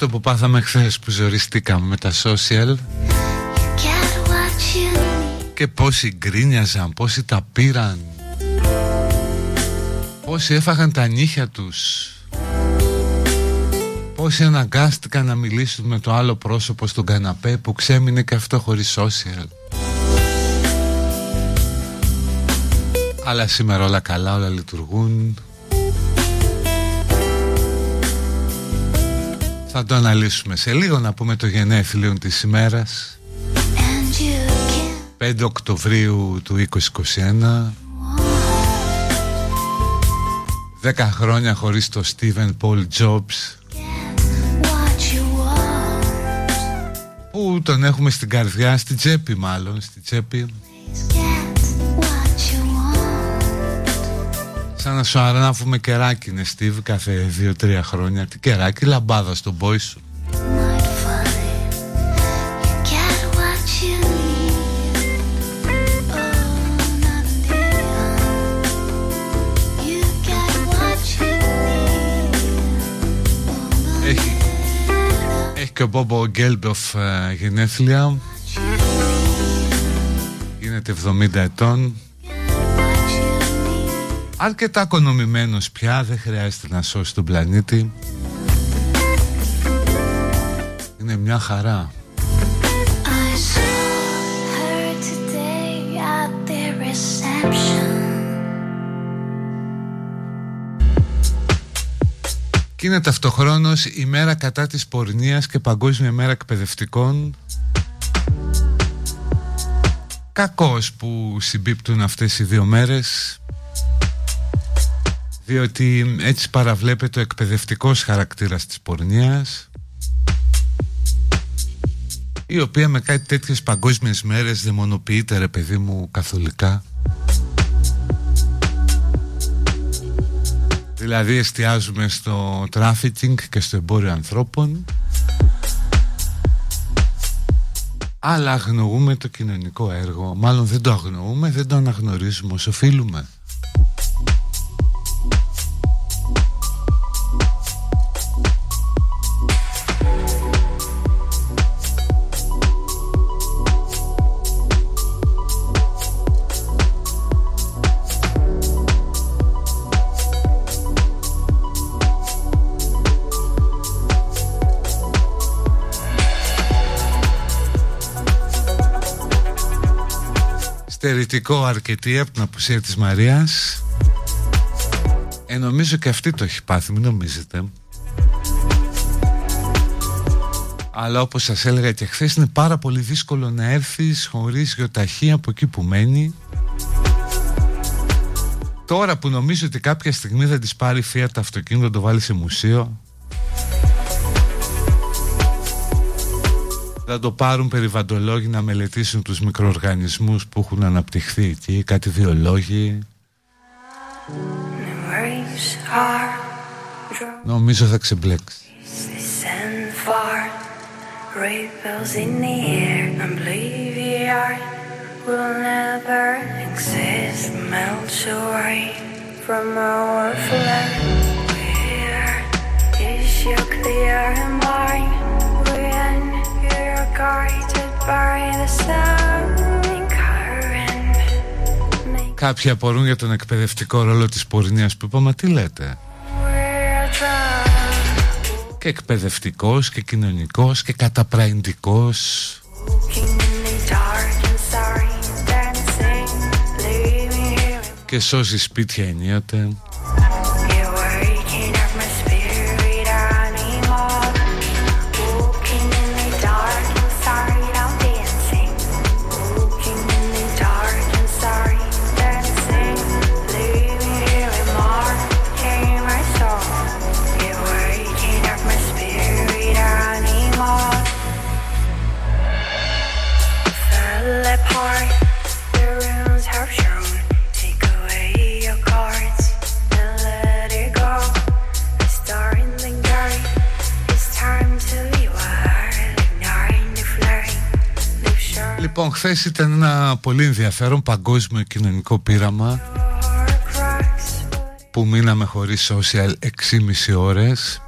αυτό που πάθαμε χθες που ζοριστήκαμε με τα social. Και πόσοι γκρίνιαζαν, πόσοι τα πήραν. Πόσοι έφαγαν τα νύχια τους. Πόσοι αναγκάστηκαν να μιλήσουν με το άλλο πρόσωπο στον καναπέ που ξέμεινε και αυτό χωρίς social. Αλλά σήμερα όλα καλά, όλα λειτουργούν Θα το αναλύσουμε σε λίγο να πούμε το γενέθλιο της ημέρας. 5 Οκτωβρίου του 2021 10 χρόνια χωρίς το Steven Paul Jobs Που τον έχουμε στην καρδιά, στην τσέπη μάλλον, στην τσέπη Σαν να σου αρνάφουμε κεράκι είναι Steve κάθε 2-3 χρόνια. Τι κεράκι λαμπάδα στον πόη σου. Έχει, έχει και ο Μπόμπο Γκέλμποφ ε, γενέθλια. Γίνεται 70 ετών αρκετά οικονομημένος πια δεν χρειάζεται να σώσει τον πλανήτη. Είναι μια χαρά. Και είναι ταυτοχρόνως η μέρα κατά της πορνείας και παγκόσμια μέρα εκπαιδευτικών. Κακώς που συμπίπτουν αυτές οι δύο μέρες διότι έτσι παραβλέπεται ο εκπαιδευτικός χαρακτήρας της πορνείας η οποία με κάτι τέτοιες παγκόσμιες μέρες δαιμονοποιείται ρε παιδί μου καθολικά. Δηλαδή εστιάζουμε στο τράφικινγκ και στο εμπόριο ανθρώπων αλλά αγνοούμε το κοινωνικό έργο. Μάλλον δεν το αγνοούμε, δεν το αναγνωρίζουμε όσο οφείλουμε Στερητικό αρκετή από την απουσία της Μαρίας. Ε, νομίζω και αυτή το έχει πάθει, μην νομίζετε. Αλλά όπως σας έλεγα και χθες είναι πάρα πολύ δύσκολο να έρθεις χωρίς γιοταχή από εκεί που μένει. Τώρα που νομίζω ότι κάποια στιγμή θα της πάρει φία το αυτοκίνητο να το βάλει σε μουσείο Θα το πάρουν περιβαντολόγοι να μελετήσουν τους μικροοργανισμούς που έχουν αναπτυχθεί εκεί, κάτι βιολόγοι. Νομίζω θα ξεμπλέξει. will never exist, melt away from our flesh. Where is your clear mind; Κάποιοι απορούν για τον εκπαιδευτικό ρόλο της πορνείας που είπαμε, τι λέτε; Και εκπαιδευτικός και κοινωνικός και καταπραϊντικός. και σώζει σπίτια ενίοτε Λοιπόν, χθες ήταν ένα πολύ ενδιαφέρον παγκόσμιο κοινωνικό πείραμα που μείναμε χωρίς social 6,5 ώρες.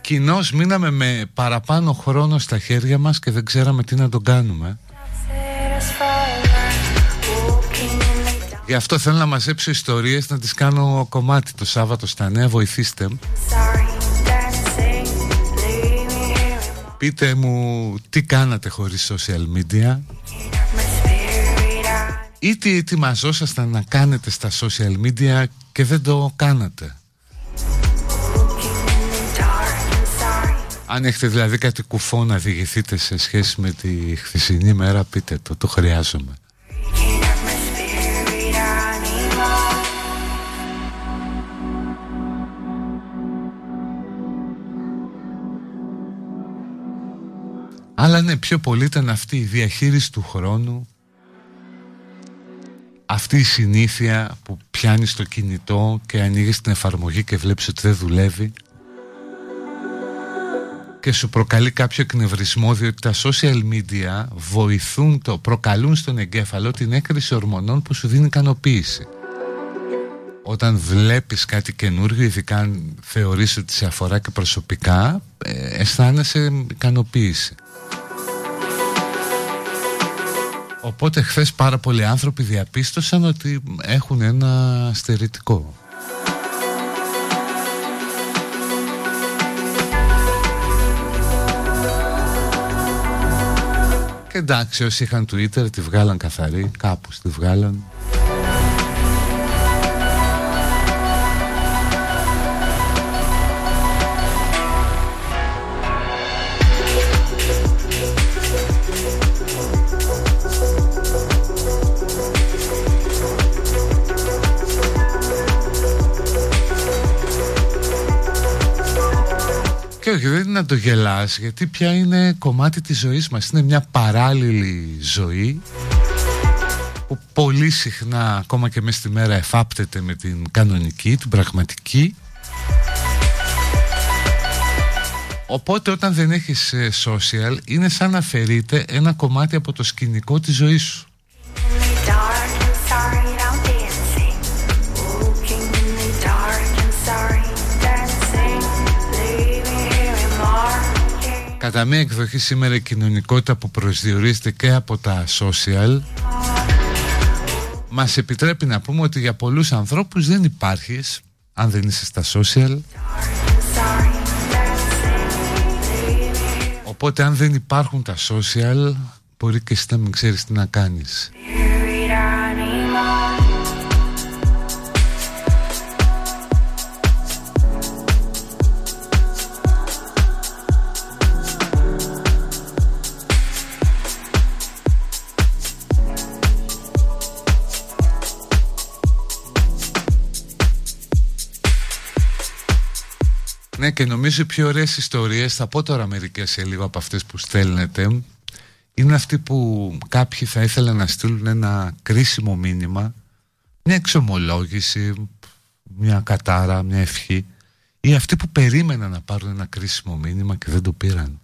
Κοινώς μείναμε με παραπάνω χρόνο στα χέρια μας και δεν ξέραμε τι να τον κάνουμε. Γι' αυτό θέλω να μαζέψω ιστορίες να τις κάνω κομμάτι το Σάββατο στα νέα Βοηθήστε Πείτε μου τι κάνατε χωρίς social media; Ή τι ετοιμαζόσασταν να κάνετε στα social media και δεν το κάνατε; Αν έχετε δηλαδή κάτι κουφό να διηγηθείτε σε σχέση με τη χθεσινή μέρα πείτε το, το χρειάζομαι. Αλλά ναι πιο πολύ ήταν αυτή η διαχείριση του χρόνου αυτή η συνήθεια που πιάνεις το κινητό και ανοίγεις την εφαρμογή και βλέπεις ότι δεν δουλεύει και σου προκαλεί κάποιο εκνευρισμό διότι τα social media βοηθούν το, προκαλούν στον εγκέφαλο την έκρηση ορμονών που σου δίνει ικανοποίηση. Όταν βλέπεις κάτι καινούργιο, ειδικά αν θεωρείς ότι σε αφορά και προσωπικά, ε, αισθάνεσαι ικανοποίηση. Οπότε χθες πάρα πολλοί άνθρωποι διαπίστωσαν ότι έχουν ένα στερητικό. Και εντάξει όσοι είχαν Twitter τη βγάλαν καθαρή, κάπως τη βγάλαν. Και όχι, δεν είναι να το γελάς γιατί πια είναι κομμάτι της ζωής μας. Είναι μια παράλληλη ζωή που πολύ συχνά ακόμα και μέσα στη μέρα εφάπτεται με την κανονική, την πραγματική. Οπότε όταν δεν έχεις ε, social είναι σαν να αφαιρείται ένα κομμάτι από το σκηνικό της ζωής σου. Κατά μία εκδοχή σήμερα η κοινωνικότητα που προσδιορίζεται και από τα social μας επιτρέπει να πούμε ότι για πολλούς ανθρώπους δεν υπάρχεις αν δεν είσαι στα social Οπότε αν δεν υπάρχουν τα social μπορεί και εσύ να μην ξέρεις τι να κάνεις. Ναι και νομίζω οι πιο ωραίες ιστορίες Θα πω τώρα μερικές σε λίγο από αυτές που στέλνετε Είναι αυτοί που κάποιοι θα ήθελαν να στείλουν ένα κρίσιμο μήνυμα Μια εξομολόγηση Μια κατάρα, μια ευχή Ή αυτοί που περίμεναν να πάρουν ένα κρίσιμο μήνυμα και δεν το πήραν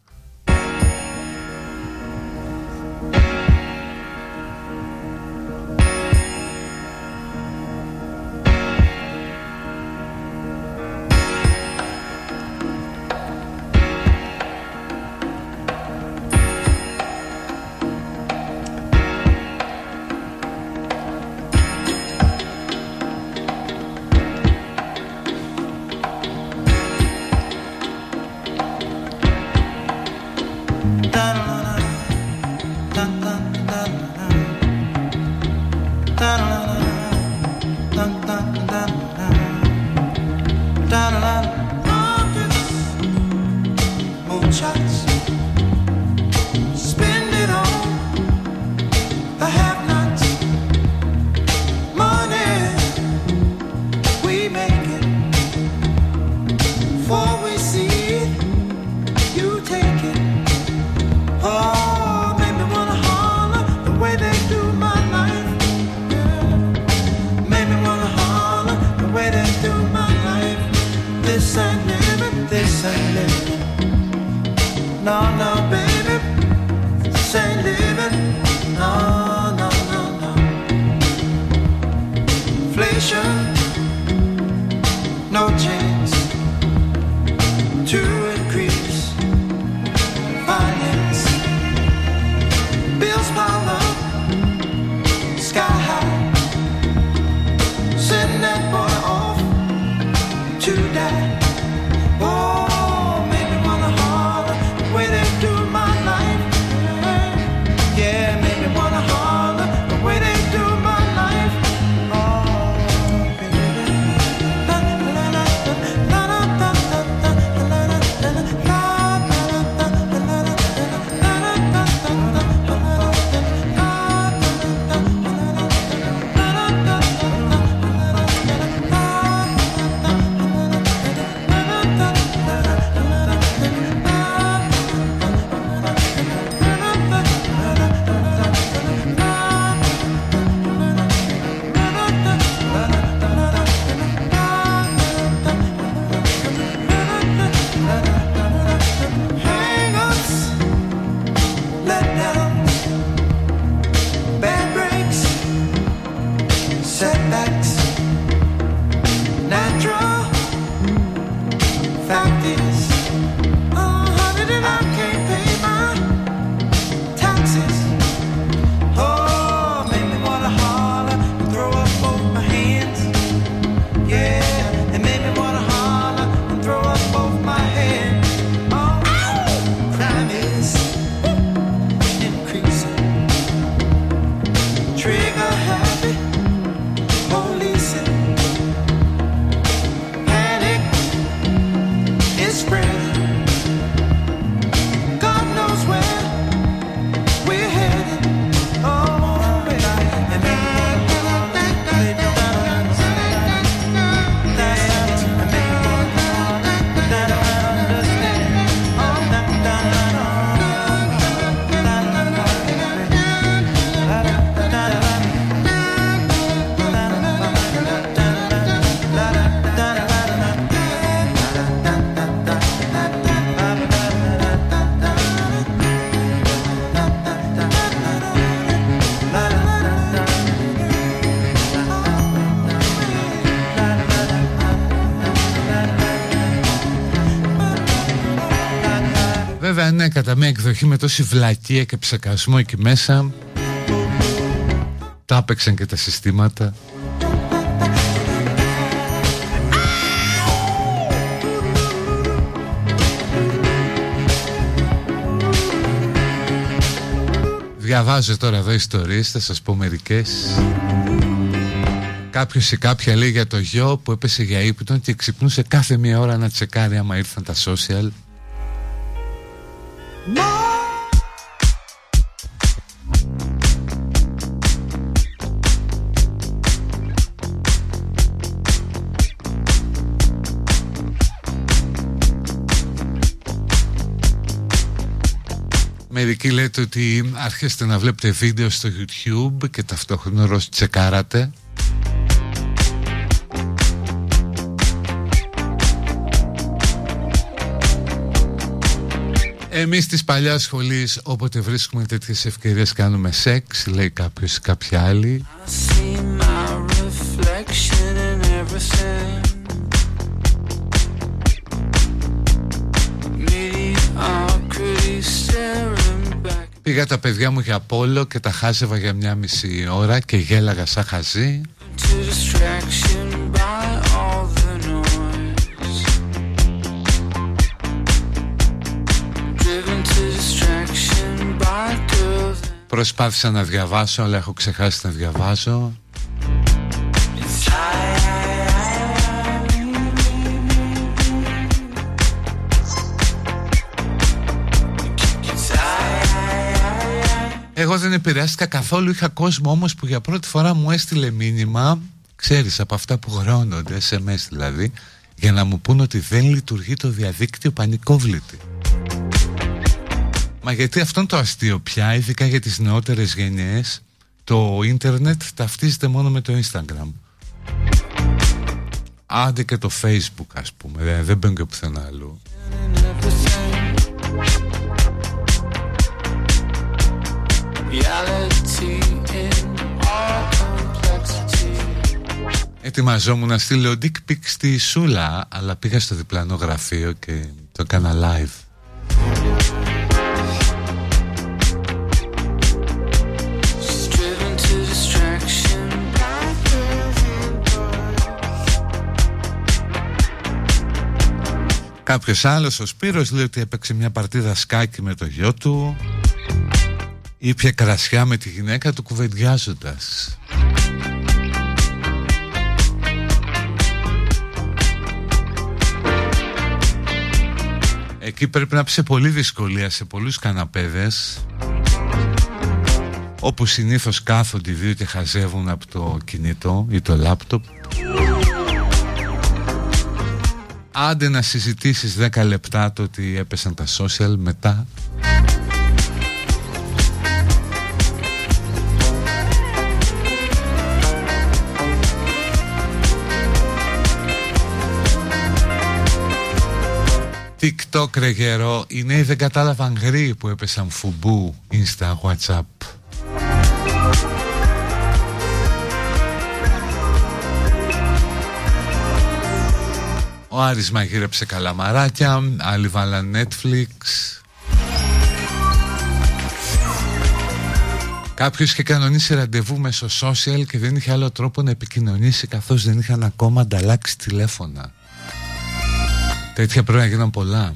ναι κατά μια εκδοχή με τόση βλακία και ψεκασμό εκεί μέσα. Τα άπαιξαν και τα συστήματα. Διαβάζω τώρα εδώ ιστορίες, θα σας πω μερικές. Κάποιος ή κάποια λέει για το γιο που έπεσε για ύπνο και ξυπνούσε κάθε μία ώρα να τσεκάρει άμα ήρθαν τα social Μερικοί λέτε ότι άρχεστε να βλέπετε βίντεο στο YouTube και ταυτόχρονα ρωτήσετε τσεκάρατε. Εμείς της παλιάς σχολής όποτε βρίσκουμε τέτοιες ευκαιρίες κάνουμε σεξ Λέει κάποιος ή κάποια άλλη Πήγα τα παιδιά μου για πόλο και τα χάζευα για μια μισή ώρα και γέλαγα σαν χαζί Προσπάθησα να διαβάσω αλλά έχω ξεχάσει να διαβάζω Εγώ δεν επηρεάστηκα καθόλου, είχα κόσμο όμως που για πρώτη φορά μου έστειλε μήνυμα Ξέρεις από αυτά που γρώνονται, SMS δηλαδή Για να μου πούν ότι δεν λειτουργεί το διαδίκτυο πανικόβλητη. Μα γιατί αυτό είναι το αστείο πια, ειδικά για τις νεότερες γενιές. Το ίντερνετ ταυτίζεται μόνο με το Instagram. Άντε και το Facebook ας πούμε, δεν μπαίνω και πουθενά αλλού Ετοιμαζόμουν να στείλω dick pic στη Σούλα Αλλά πήγα στο διπλανό γραφείο και το έκανα live. Κάποιος άλλος ο Σπύρος λέει ότι έπαιξε μια παρτίδα σκάκι με το γιο του Ήπια κρασιά με τη γυναίκα του κουβεντιάζοντας. Εκεί πρέπει να πει σε πολύ δυσκολία σε πολλούς καναπέδες όπου συνήθως κάθονται οι δύο και χαζεύουν από το κινητό ή το λάπτοπ. Άντε να συζητήσεις 10 λεπτά το ότι έπεσαν τα social μετά TikTok ρε γερό. Οι νέοι δεν κατάλαβαν γρή που έπεσαν φουμπού Insta, Whatsapp. Ο Άρης μαγείρεψε καλαμαράκια Άλλοι βάλαν Netflix. Κάποιος είχε κανονίσει ραντεβού μέσω social και δεν είχε άλλο τρόπο να επικοινωνήσει καθώς δεν είχαν ακόμα ανταλλάξει τηλέφωνα. Τέτοια πρέπει να γίναν πολλά.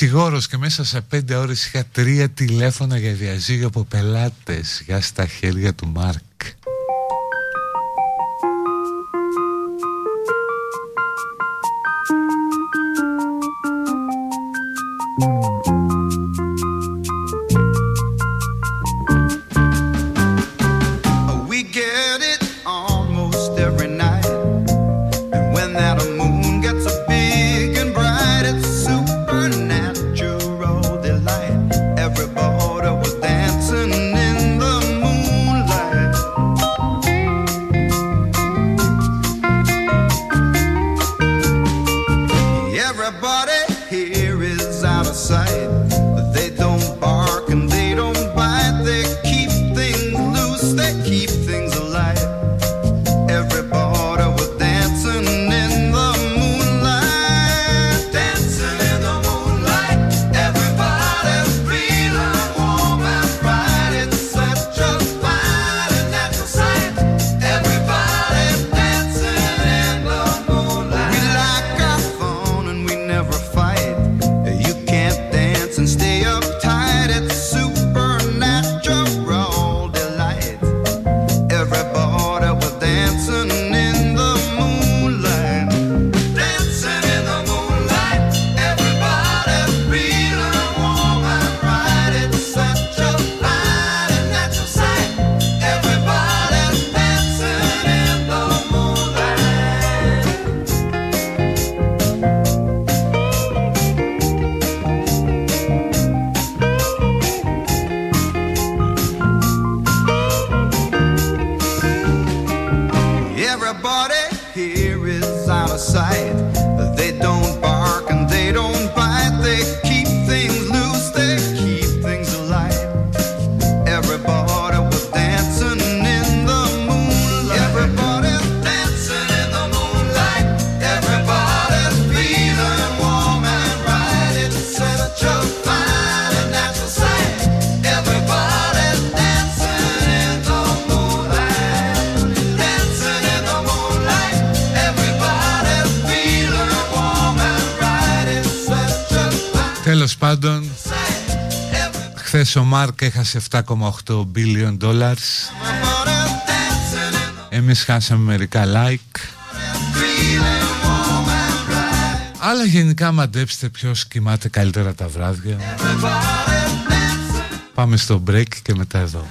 Δικηγόρος και μέσα σε πέντε ώρες είχα τρία τηλέφωνα για διαζύγιο από πελάτες για στα χέρια του Μάρκ ο Μάρκ έχασε 7,8 billion dollars. Εμείς χάσαμε μερικά like. Αλλά γενικά μαντέψτε ποιος κοιμάται καλύτερα τα βράδια. Πάμε στο break και μετά εδώ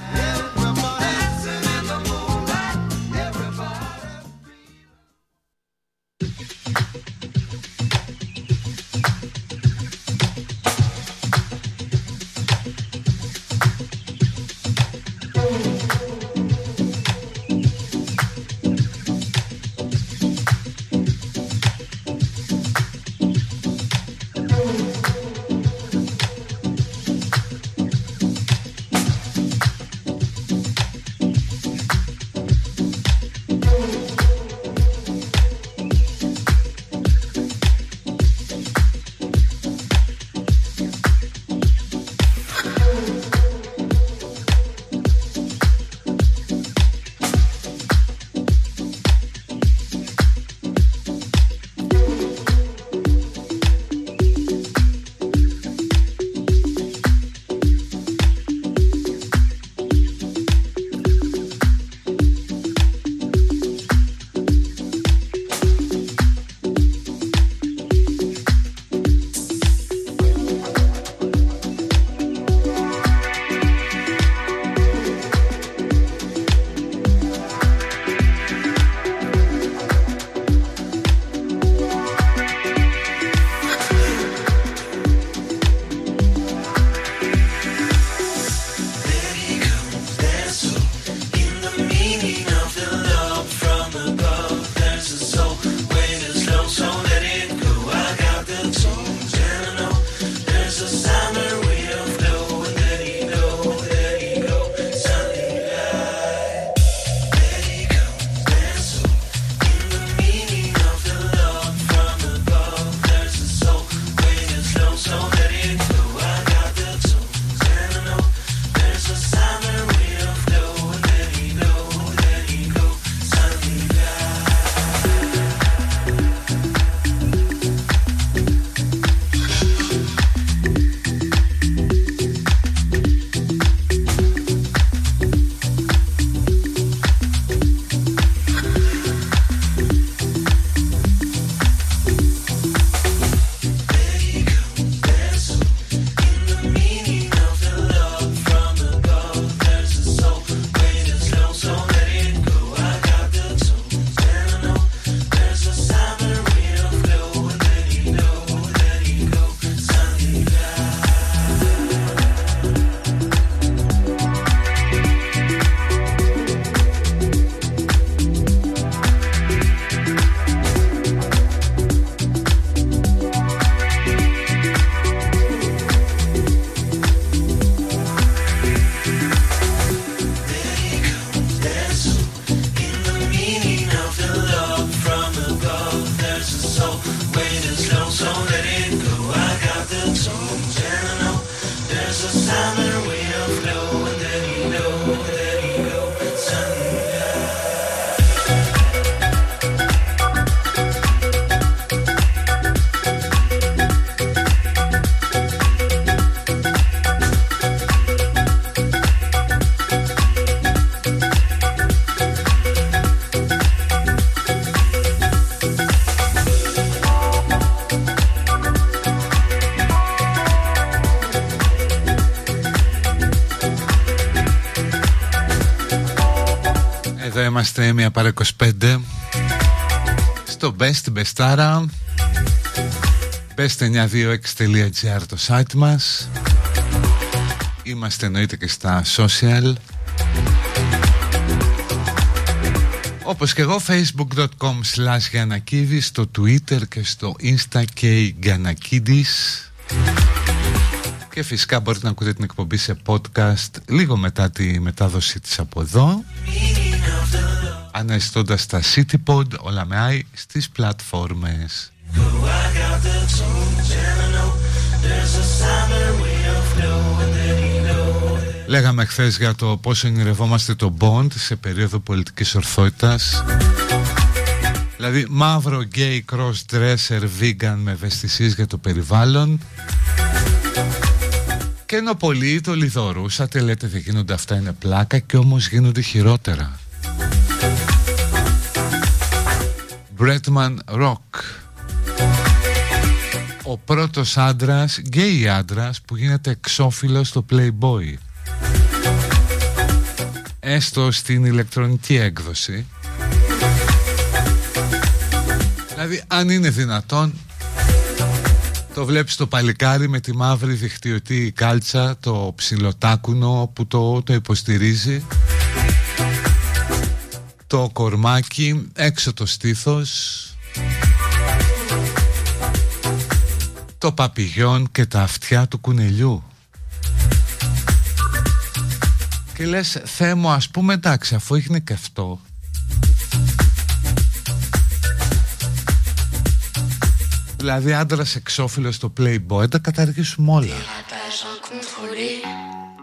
είμαστε μία παρά 25 Στο Best Bestara. Best926.gr το site μας. Είμαστε εννοείται και στα social. Όπως και εγώ facebook.com slash Στο twitter και στο insta και Και φυσικά μπορείτε να ακούτε την εκπομπή σε podcast Λίγο μετά τη μετάδοση της από εδώ Αναζητώντας τα CityPod όλα με στις πλατφόρμες. Λέγαμε χθες για το πόσο ονειρευόμαστε το Bond σε περίοδο πολιτικής ορθότητας. Δηλαδή μαύρο γκέι cross-dresser vegan με ευαισθησίες για το περιβάλλον. Και ενώ πολλοί το λιδωρούσατε λέτε δεν γίνονται αυτά είναι πλάκα και όμως γίνονται χειρότερα Bretman Rock. Ο πρώτος άντρας, γκέι άντρας που γίνεται εξώφυλλο στο Playboy. Έστω στην ηλεκτρονική έκδοση. Δηλαδή αν είναι δυνατόν το βλέπεις το παλικάρι με τη μαύρη δικτυωτή κάλτσα το ψιλοτάκουνο που το, το υποστηρίζει το κορμάκι έξω το στήθος το παπηγιόν και τα αυτιά του κουνελιού. Και λες Θεέ μου ας πούμε εντάξει αφού έχει και αυτό Δηλαδή άντρας εξώφυλλος στο Playboy τα καταργήσουμε όλα.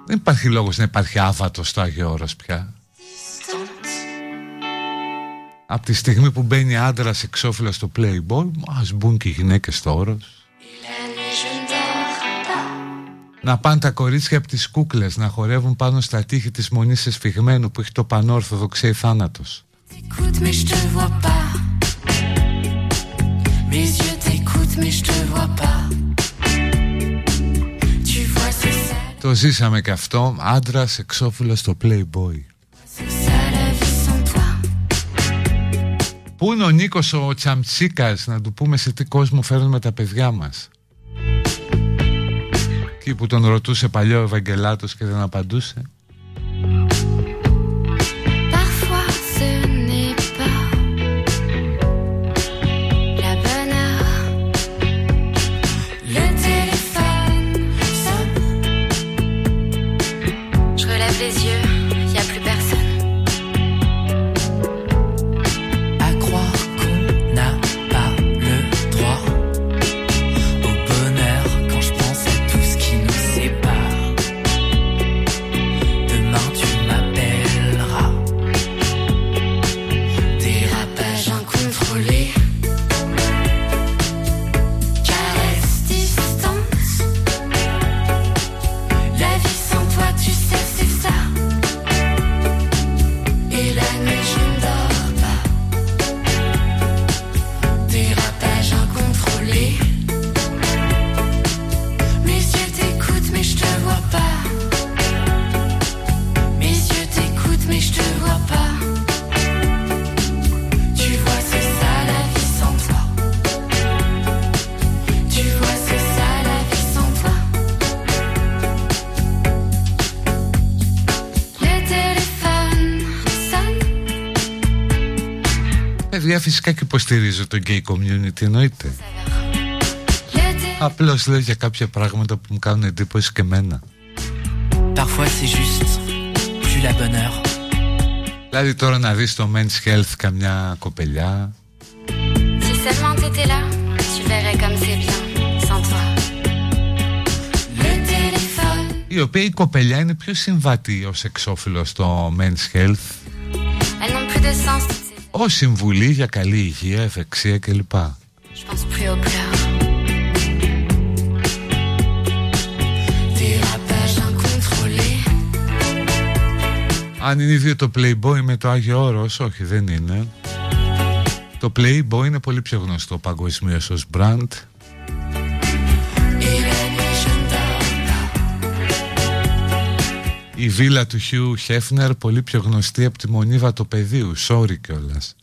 Δεν υπάρχει λόγος να υπάρχει άβατος στο Άγιο Όρος πια Από τη στιγμή που μπαίνει άντρα εξώφυλλο στο Playboy Ας μπουν και οι γυναίκες στο Όρος να πάνε τα κορίτσια από τις κούκλες να χορεύουν πάνω στα τείχη της μονής εσφιγμένου που έχει το πανόρθοδοξέ θάνατος. Το ζήσαμε και αυτό, άντρας εξώφυλλος στο Playboy. Πού είναι ο Νίκος ο Τσαμτσίκας να του πούμε σε τι κόσμο φέρνουμε τα παιδιά μας; Εκεί που τον ρωτούσε παλιό Ευαγγελάτος και δεν απαντούσε υποστηρίζω το gay community εννοείται. Απλώς λέω για κάποια πράγματα που μου κάνουν εντύπωση και εμένα. Parfois c'est juste plus la bonne heure. Δηλαδή τώρα να δεις το Men's Health καμιά κοπελιά. Si seulement t'étais là, tu verrais comme c'est bien, sans toi. Η οποία η κοπελιά είναι πιο συμβατή ως εξώφυλλο στο Men's Health Elles n'ont plus de sens Ω συμβουλή για καλή υγεία, ευεξία κλπ. Αν είναι ίδιο το Playboy με το Άγιο Όρος, όχι δεν είναι. Το Playboy είναι πολύ πιο γνωστό παγκοσμίως ως brand. Η βίλα του Χιου Χέφνερ πολύ πιο γνωστή από τη μονίβα του πεδίου. Sorry κιόλας.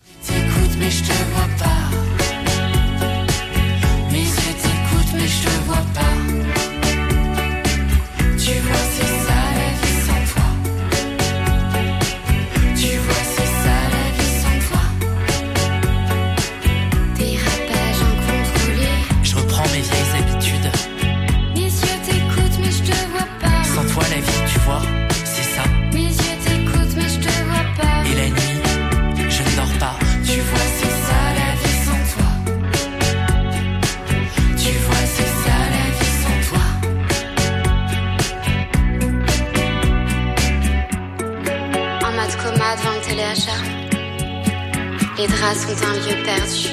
Sont un lieu perdu.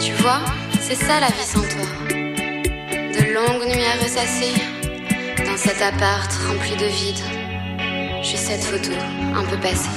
Tu vois, c'est ça la vie sans toi. De longues nuits à ressasser dans cet appart rempli de vide. Juste cette photo, un peu passée.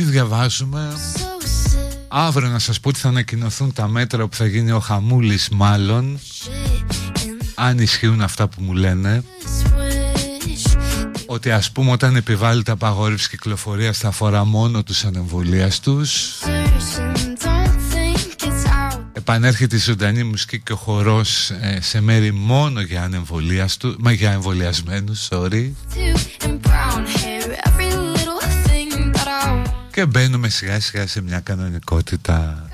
Άλλο έχουμε, τι διαβάζουμε. Αύριο να σας πω ότι θα ανακοινωθούν τα μέτρα που θα γίνει ο Χαμούλης μάλλον. Αν ισχύουν αυτά που μου λένε. Ότι ας πούμε όταν επιβάλλεται απαγόρευση κυκλοφορίας θα αφορά μόνο τους ανεμβολίαστους Επανέρχεται η ζωντανή μουσική και ο χορός ε, σε μέρη μόνο για ανεμβολίαστους Μα για εμβολιασμένους, sorry Και μπαίνουμε σιγά σιγά σε μια κανονικότητα.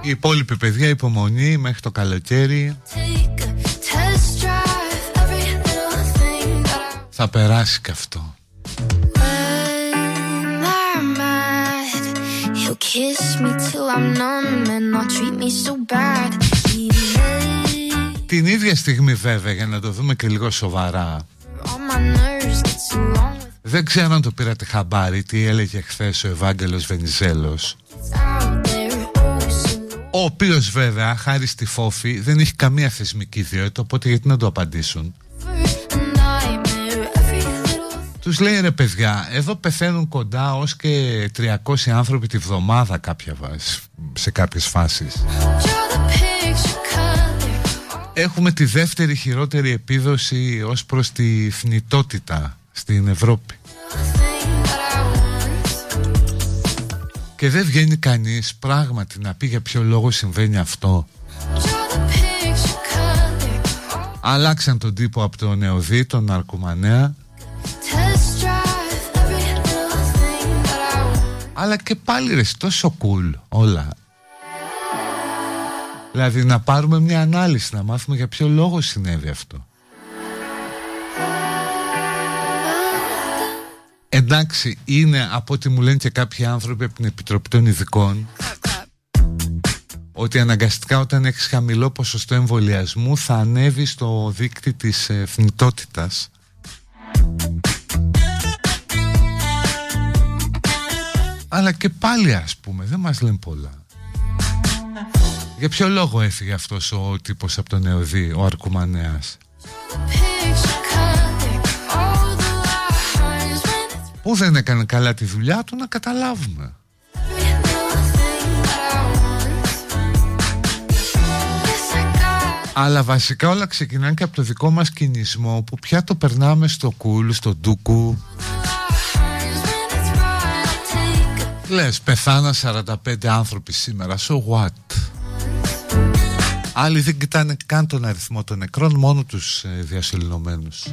Η υπόλοιπη παιδιά υπομονή μέχρι το καλοκαίρι. Θα περάσει και αυτό. Kiss me till I'm numb and not treat me so bad. Even Την ίδια στιγμή βέβαια για να το δούμε και λίγο σοβαρά all my nerves get too long with Δεν ξέρω αν το πήρατε χαμπάρι τι έλεγε χθες ο Ευάγγελος Βενιζέλος out there. Oh, so Ο οποίος βέβαια χάρη στη φόφη δεν έχει καμία θεσμική ιδιότητα οπότε γιατί να το απαντήσουν; For a nightmare. Every little Τους τους λέει ρε παιδιά εδώ πεθαίνουν κοντά ως και 300 άνθρωποι τη βδομάδα κάποια, σε κάποιες φάσεις Έχουμε τη δεύτερη χειρότερη επίδοση ως προς τη θνητότητα στην Ευρώπη. Και δεν βγαίνει κανείς πράγματι να πει για ποιο λόγο συμβαίνει αυτό. Αλλάξαν τον τύπο από τον νεοδί, τον ναρκωμανέα Αλλά και πάλι ρε τόσο cool όλα Δηλαδή να πάρουμε μια ανάλυση Να μάθουμε για ποιο λόγο συνέβη αυτό. Εντάξει είναι από ό,τι μου λένε και κάποιοι άνθρωποι Από την Επιτροπή των Ειδικών ότι αναγκαστικά όταν έχεις χαμηλό ποσοστό εμβολιασμού θα ανέβει στο δίκτυ της θνητότητας αλλά και πάλι ας πούμε δεν μας λένε πολλά για ποιο λόγο έφυγε αυτός ο τύπος από τον Νεοδί, ο Αρκουμανέας; Πού δεν έκανε καλά τη δουλειά του να καταλάβουμε Αλλά βασικά όλα ξεκινάνε και από το δικό μας κινησμό που πια το περνάμε στο κουλ, στο ντούκου. Λες, πεθάνα 45 άνθρωποι σήμερα, so what; Άλλοι δεν κοιτάνε καν τον αριθμό των νεκρών, μόνο τους ε, διασωληνωμένους.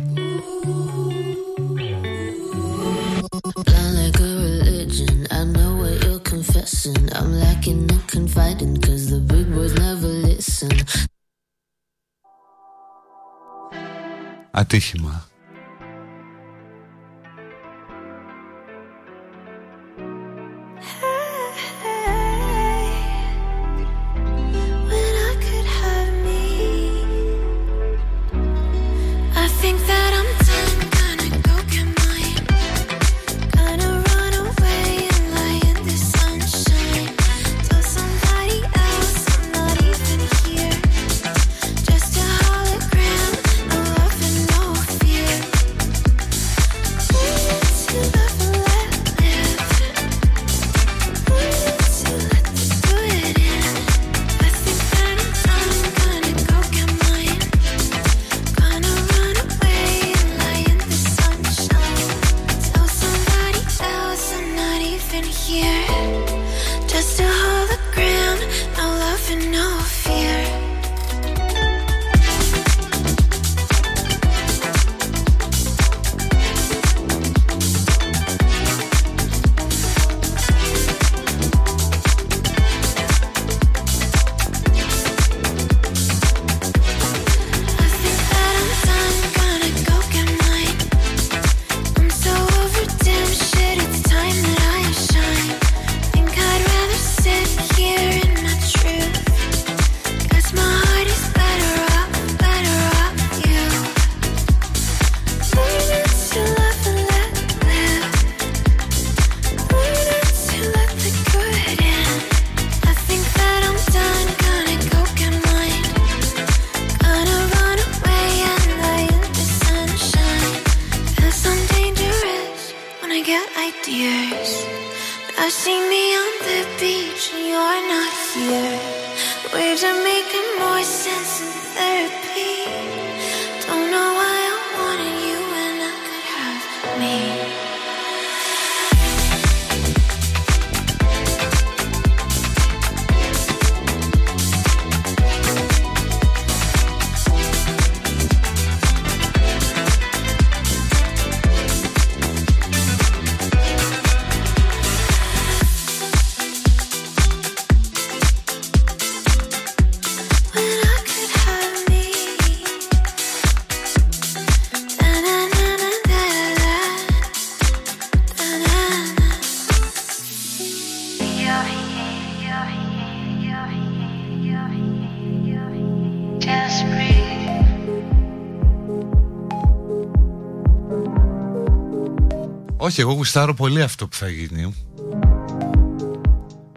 Όχι, εγώ γουστάρω πολύ αυτό που θα γίνει.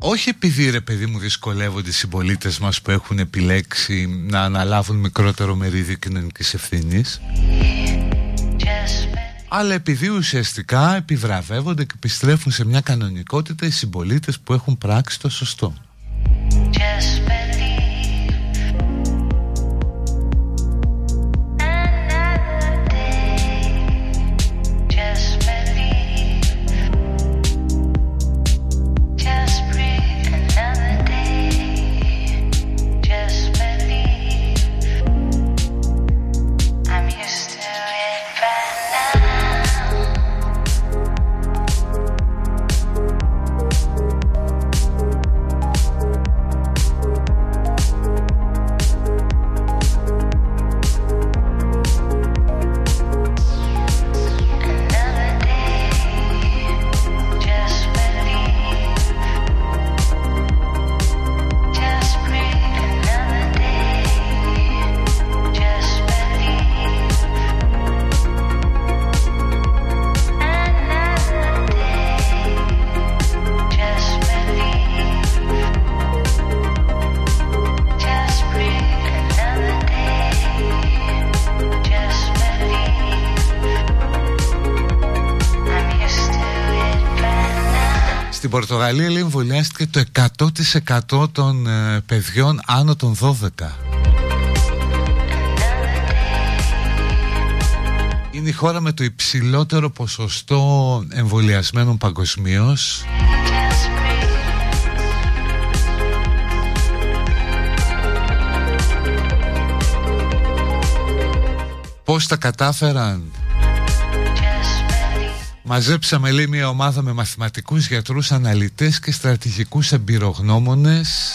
Όχι επειδή ρε παιδί μου δυσκολεύονται οι συμπολίτες μας που έχουν επιλέξει να αναλάβουν μικρότερο μερίδιο κοινωνικής ευθύνης. αλλά επειδή ουσιαστικά επιβραβεύονται και επιστρέφουν σε μια κανονικότητα οι συμπολίτες που έχουν πράξει το σωστό. Πορτογαλία λέει εμβολιάστηκε το 100% των ε, παιδιών άνω των 12. Είναι η χώρα με το υψηλότερο ποσοστό εμβολιασμένων παγκοσμίως. Πώς τα κατάφεραν; Μαζέψαμε λέει μια ομάδα με μαθηματικούς, γιατρούς, αναλυτές και στρατηγικούς εμπειρογνώμονες.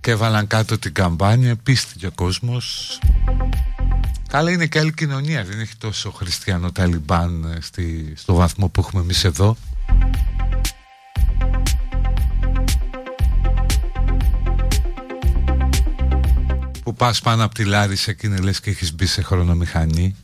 Και έβαλαν κάτω την καμπάνια, πίστηκε ο κόσμος. Καλά είναι και άλλη κοινωνία, δεν έχει τόσο χριστιανό Ταλιμπάν ε, στη, στο βαθμό που έχουμε εμείς εδώ πας πάνω από τη Λάρισα και είναι λες και έχεις μπει σε χρονομηχανή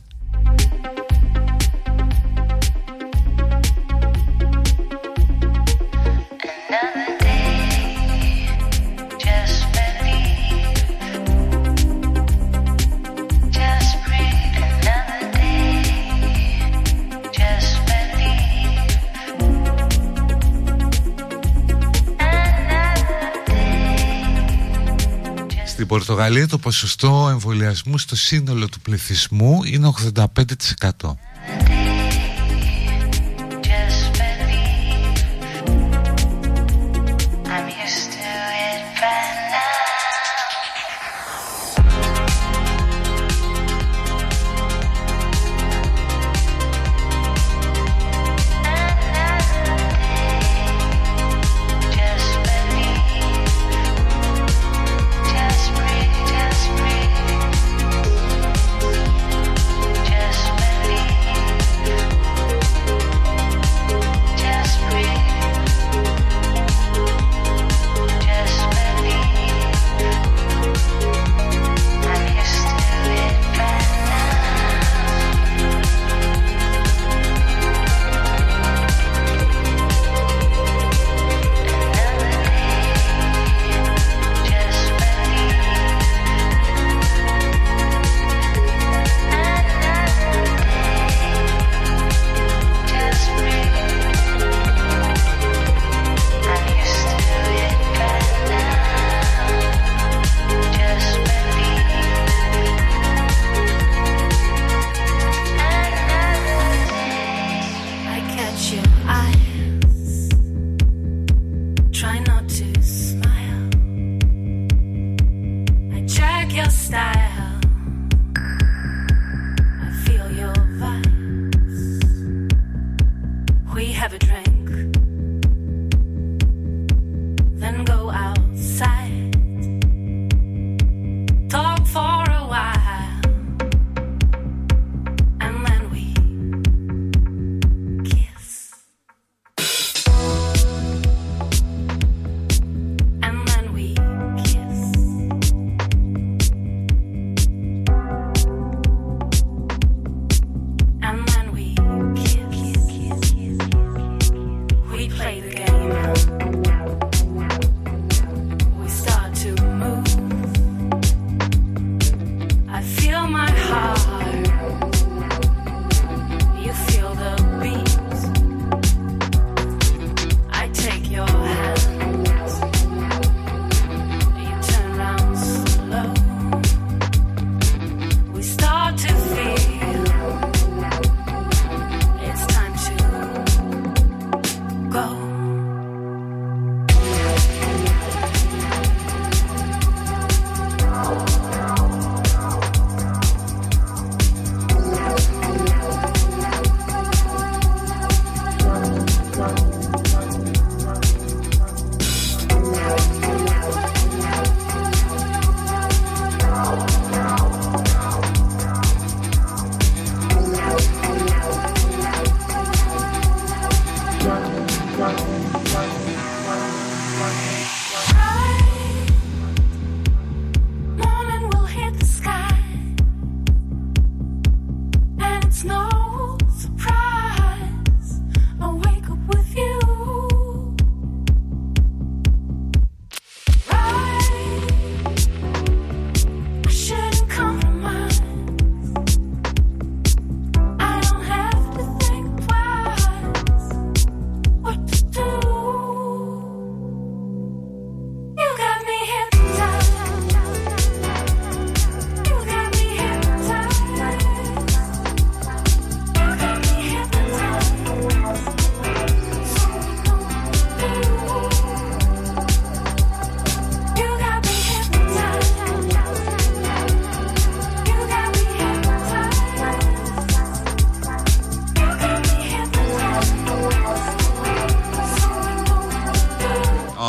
Πορτογαλία το ποσοστό εμβολιασμού στο σύνολο του πληθυσμού είναι 85%.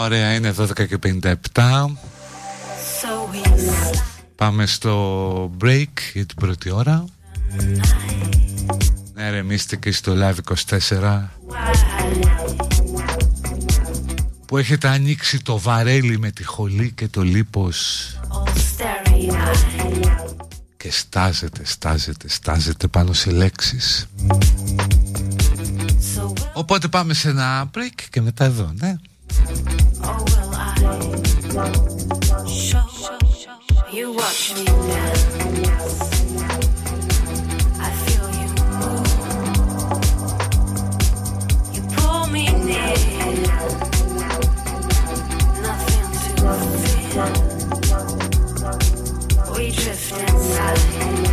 Ωραία, είναι 12 και 57. Πάμε στο break για την πρώτη ώρα. Ναι ρε και στο Live 24 που έχετε ανοίξει το βαρέλι με τη χολή και το λίπος. Και στάζετε, στάζετε, στάζετε πάνω σε λέξεις. Οπότε πάμε σε ένα break και μετά εδώ, ναι You watch me dance I feel you. You pull me near. Nothing to fear. We drift inside.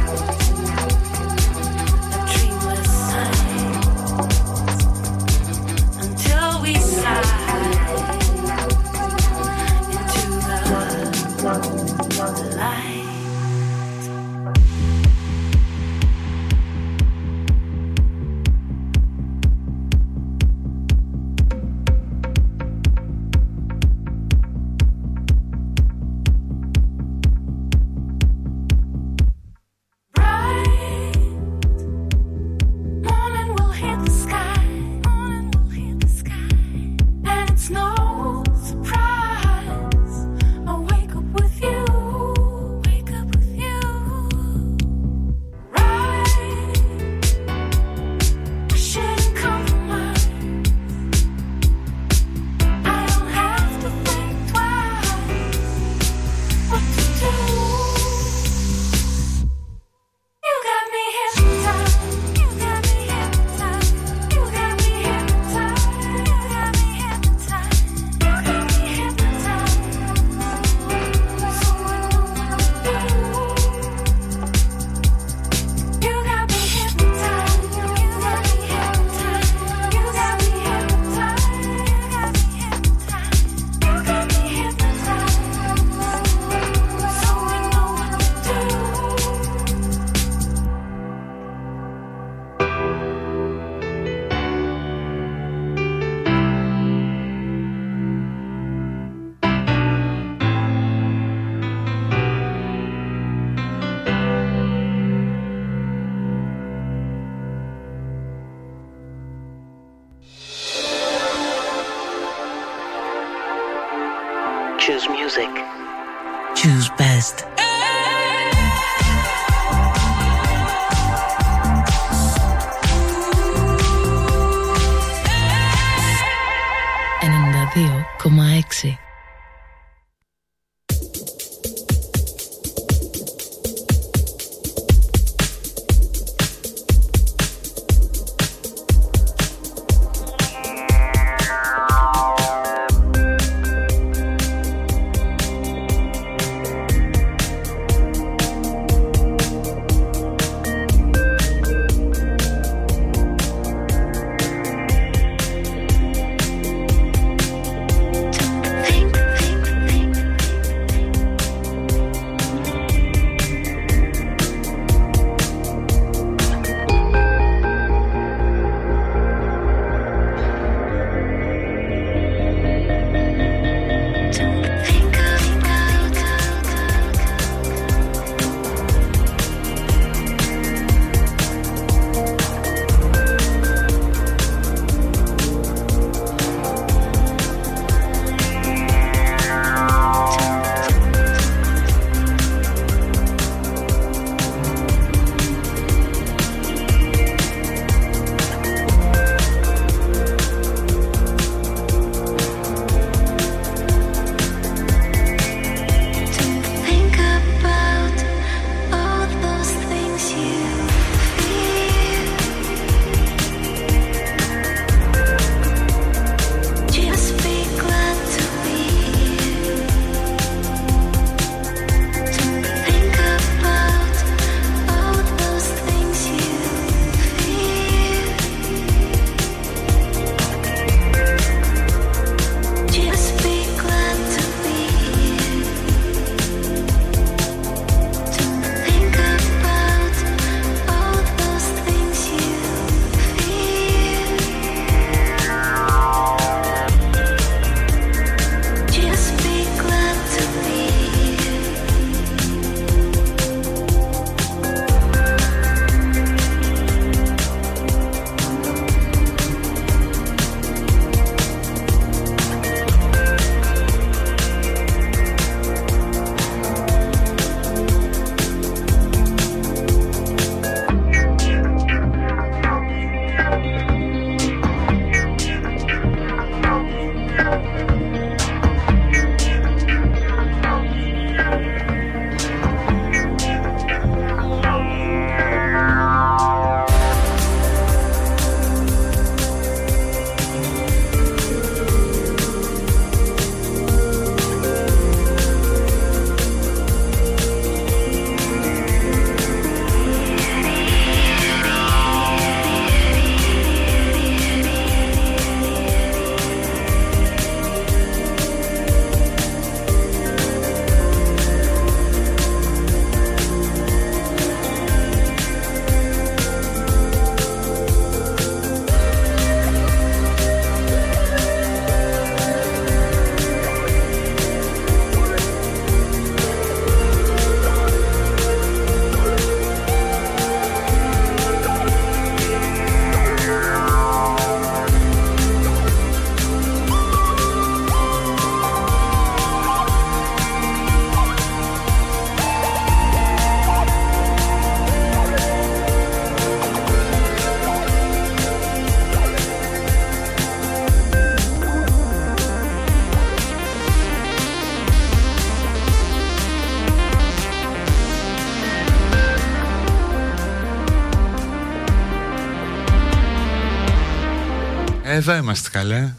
Εδώ είμαστε καλέ.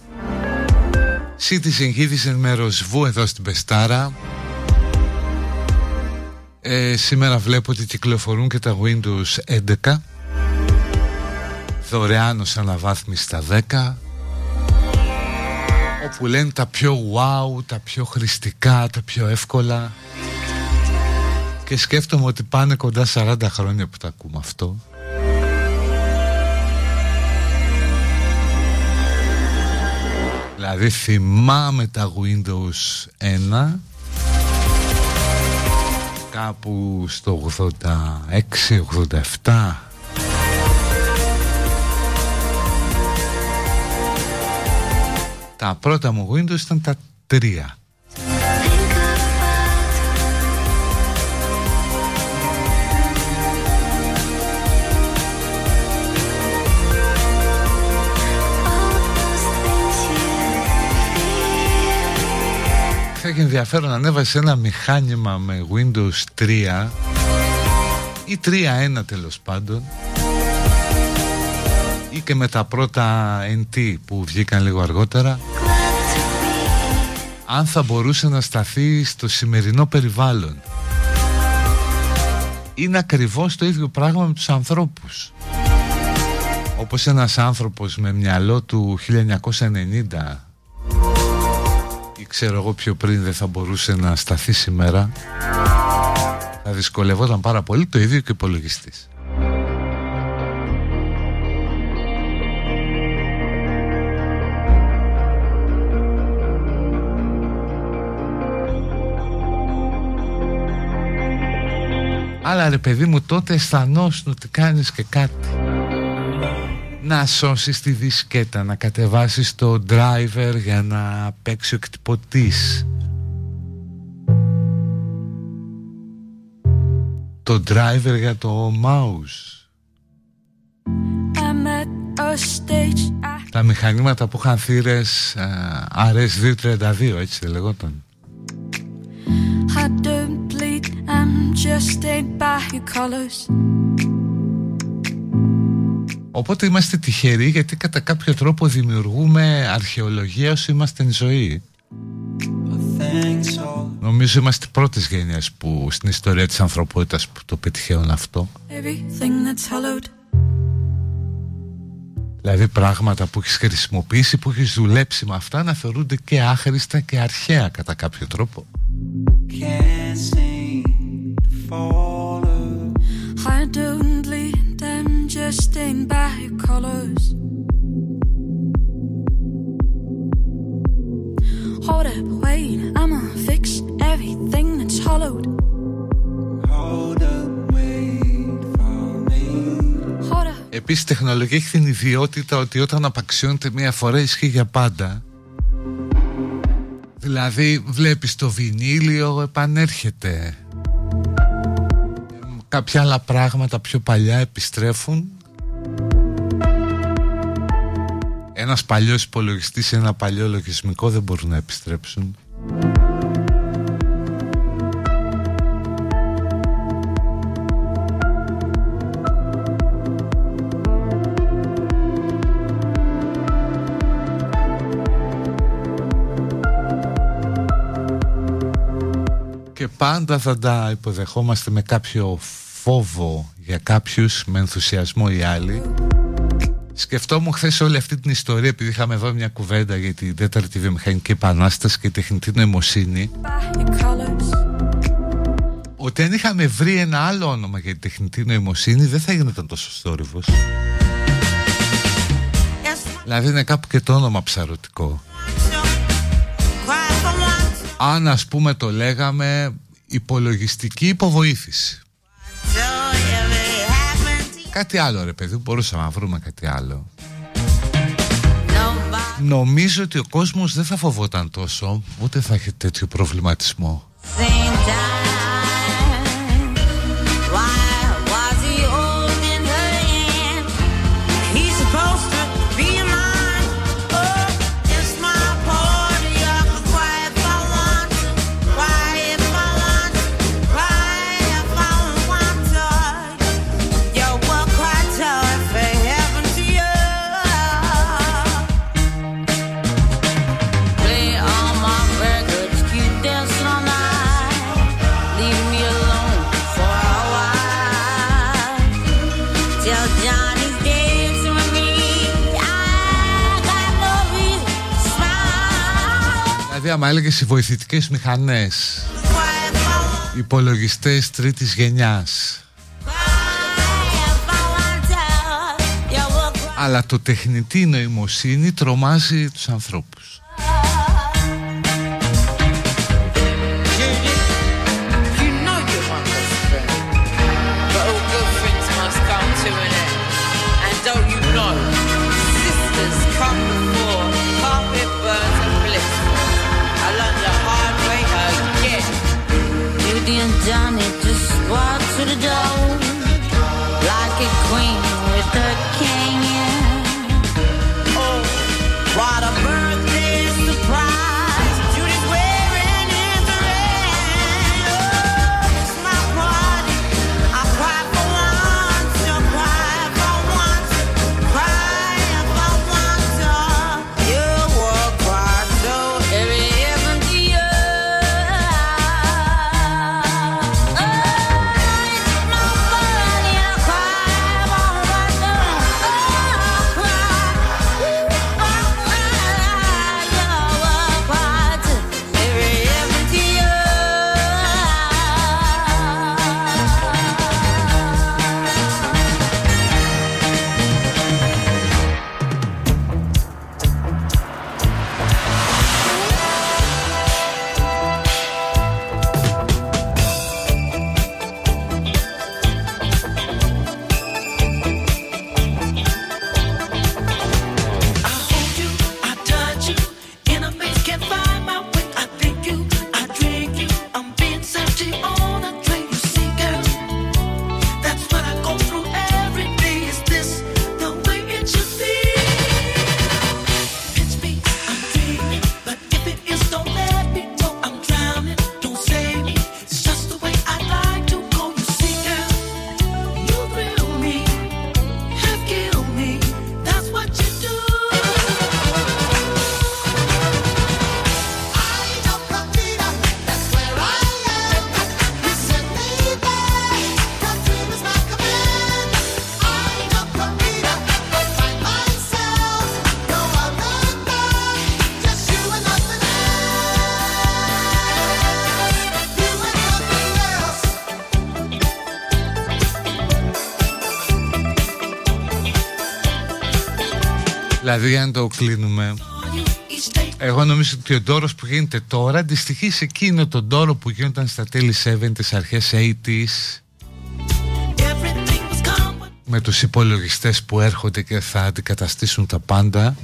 Citizen Citizen με ροσβού εδώ στην Πεστάρα. Ε, Σήμερα βλέπω ότι κυκλοφορούν και τα Windows 11 Δωρεάν ως αναβάθμιση στα 10 Όπου λένε τα πιο wow, τα πιο χρηστικά, τα πιο εύκολα. Και σκέφτομαι ότι πάνε κοντά 40 χρόνια που τα ακούμε αυτό Δηλαδή θυμάμαι τα Windows 1 κάπου στο 86-87 Τα πρώτα μου Windows ήταν τα 3 έχει ενδιαφέρον ανέβασε ένα μηχάνημα με Windows 3 ή 3.1 τέλος πάντων ή και με τα πρώτα NT που βγήκαν λίγο αργότερα. Αν θα μπορούσε να σταθεί στο σημερινό περιβάλλον. Είναι ακριβώς το ίδιο πράγμα με τους ανθρώπους. Όπως ένας άνθρωπος με μυαλό του 1990 ή ξέρω εγώ πιο πριν δεν θα μπορούσε να σταθεί σήμερα θα δυσκολευόταν πάρα πολύ το ίδιο και ο υπολογιστής. Αλλά ρε παιδί μου τότε αισθανόσουν ότι κάνεις και κάτι να σώσεις τη δισκέτα, να κατεβάσεις το driver για να παίξει ο εκτυπωτής. Το driver για το mouse. Τα μηχανήματα που είχαν θύρες RS232, έτσι δεν λεγόταν. I don't bleed, I'm just by your colors. Οπότε είμαστε τυχεροί γιατί κατά κάποιο τρόπο δημιουργούμε αρχαιολογία όσο είμαστε ζωή. Νομίζω είμαστε οι πρώτες γενιές που στην ιστορία της ανθρωπότητας που το πετυχαίνουν αυτό. Δηλαδή πράγματα που έχεις χρησιμοποιήσει, που έχεις δουλέψει με αυτά να θεωρούνται και άχρηστα και αρχαία κατά κάποιο τρόπο. Just stained by your colors. Hold up, wait, I'ma fix everything that's hollowed. Hold up, wait for me. Hold up. Επίσης η τεχνολογία έχει την ιδιότητα ότι όταν απαξιώνεται μία φορά ισχύει για πάντα. Δηλαδή βλέπεις το βινίλιο επανέρχεται κάποια άλλα πράγματα πιο παλιά επιστρέφουν ένας παλιός υπολογιστής ή ένα παλιό λογισμικό δεν μπορούν να επιστρέψουν και πάντα θα τα υποδεχόμαστε με κάποιο φόβο για κάποιους, με ενθουσιασμό οι άλλοι. Σκεφτόμουν χθες όλη αυτή την ιστορία επειδή είχαμε εδώ μια κουβέντα για τη τέταρτη βιομηχανική επανάσταση και τεχνητή νοημοσύνη ότι αν είχαμε βρει ένα άλλο όνομα για τη τεχνητή νοημοσύνη δεν θα γινόταν τόσο θόρυβος. Δηλαδή είναι κάπου και το όνομα ψαρωτικό. Αν ας πούμε το λέγαμε υπολογιστική υποβοήθηση Κάτι άλλο ρε παιδί, μπορούσαμε να βρούμε κάτι άλλο. Νομίζω ότι ο κόσμος δεν θα φοβόταν τόσο Ούτε θα έχει τέτοιο προβληματισμό άμα έλεγες οι βοηθητικές μηχανές. Υπολογιστές τρίτης γενιάς. Αλλά το τεχνητή νοημοσύνη τρομάζει τους ανθρώπους Δηλαδή αν το κλείνουμε Εγώ νομίζω ότι ο τόρος που γίνεται τώρα Αντιστοιχεί σε εκείνο τον τόρο που γίνονταν στα τέλη 70's αρχές 80's Με τους υπολογιστές που έρχονται και θα αντικαταστήσουν τα πάντα.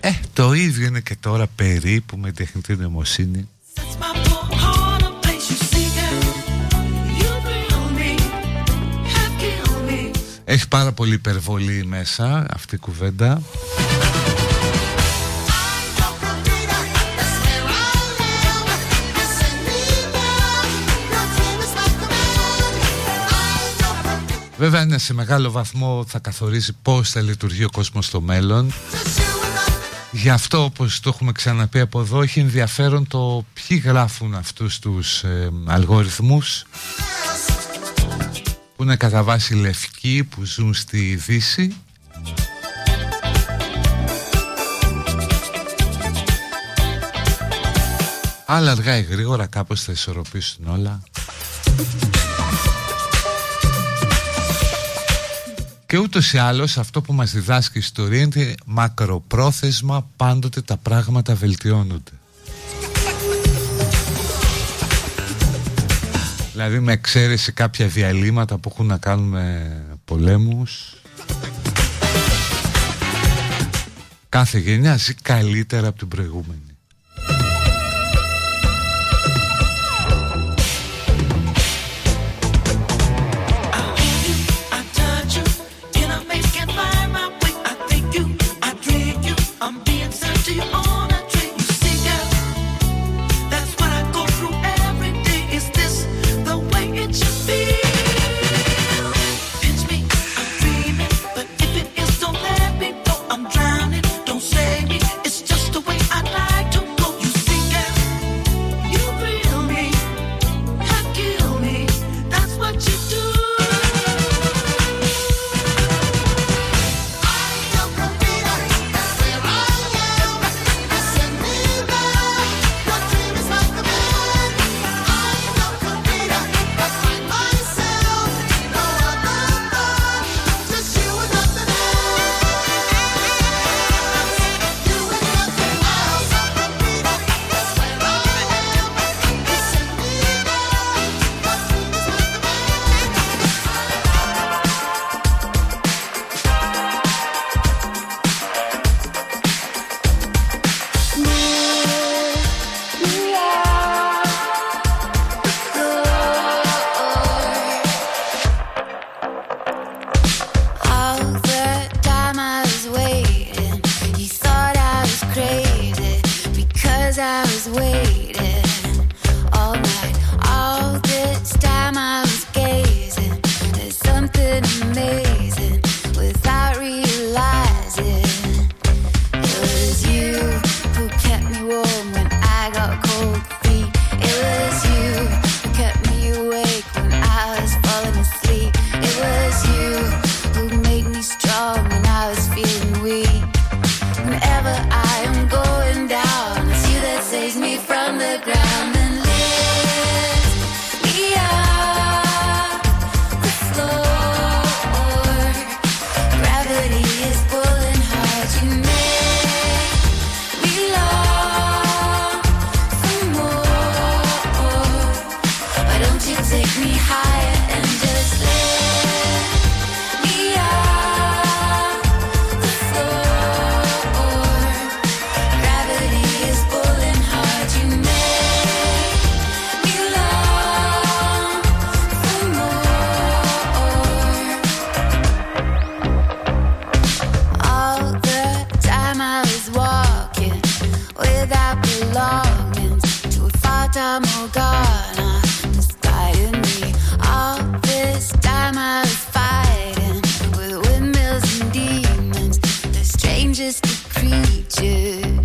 Ε, το ίδιο είναι και τώρα περίπου με τεχνητή νοημοσύνη Έχει πάρα πολύ υπερβολή μέσα αυτή η κουβέντα. Βέβαια είναι σε μεγάλο βαθμό θα καθορίζει πώς θα λειτουργεί ο κόσμος στο μέλλον. Γι' αυτό όπως το έχουμε ξαναπεί από εδώ έχει ενδιαφέρον το ποιοι γράφουν αυτούς τους ε, αλγοριθμούς που είναι κατά βάση λευκοί που ζουν στη Δύση. Αλλά αργά ή γρήγορα κάπως θα ισορροπήσουν όλα. Και ούτως ή άλλως αυτό που μας διδάσκει η ιστορία είναι μακροπρόθεσμα πάντοτε τα πράγματα βελτιώνονται Δηλαδή με εξαίρεση κάποια διαλύματα που έχουν να κάνουν με πολέμους. Κάθε γενιά ζει καλύτερα από την προηγούμενη majestic creature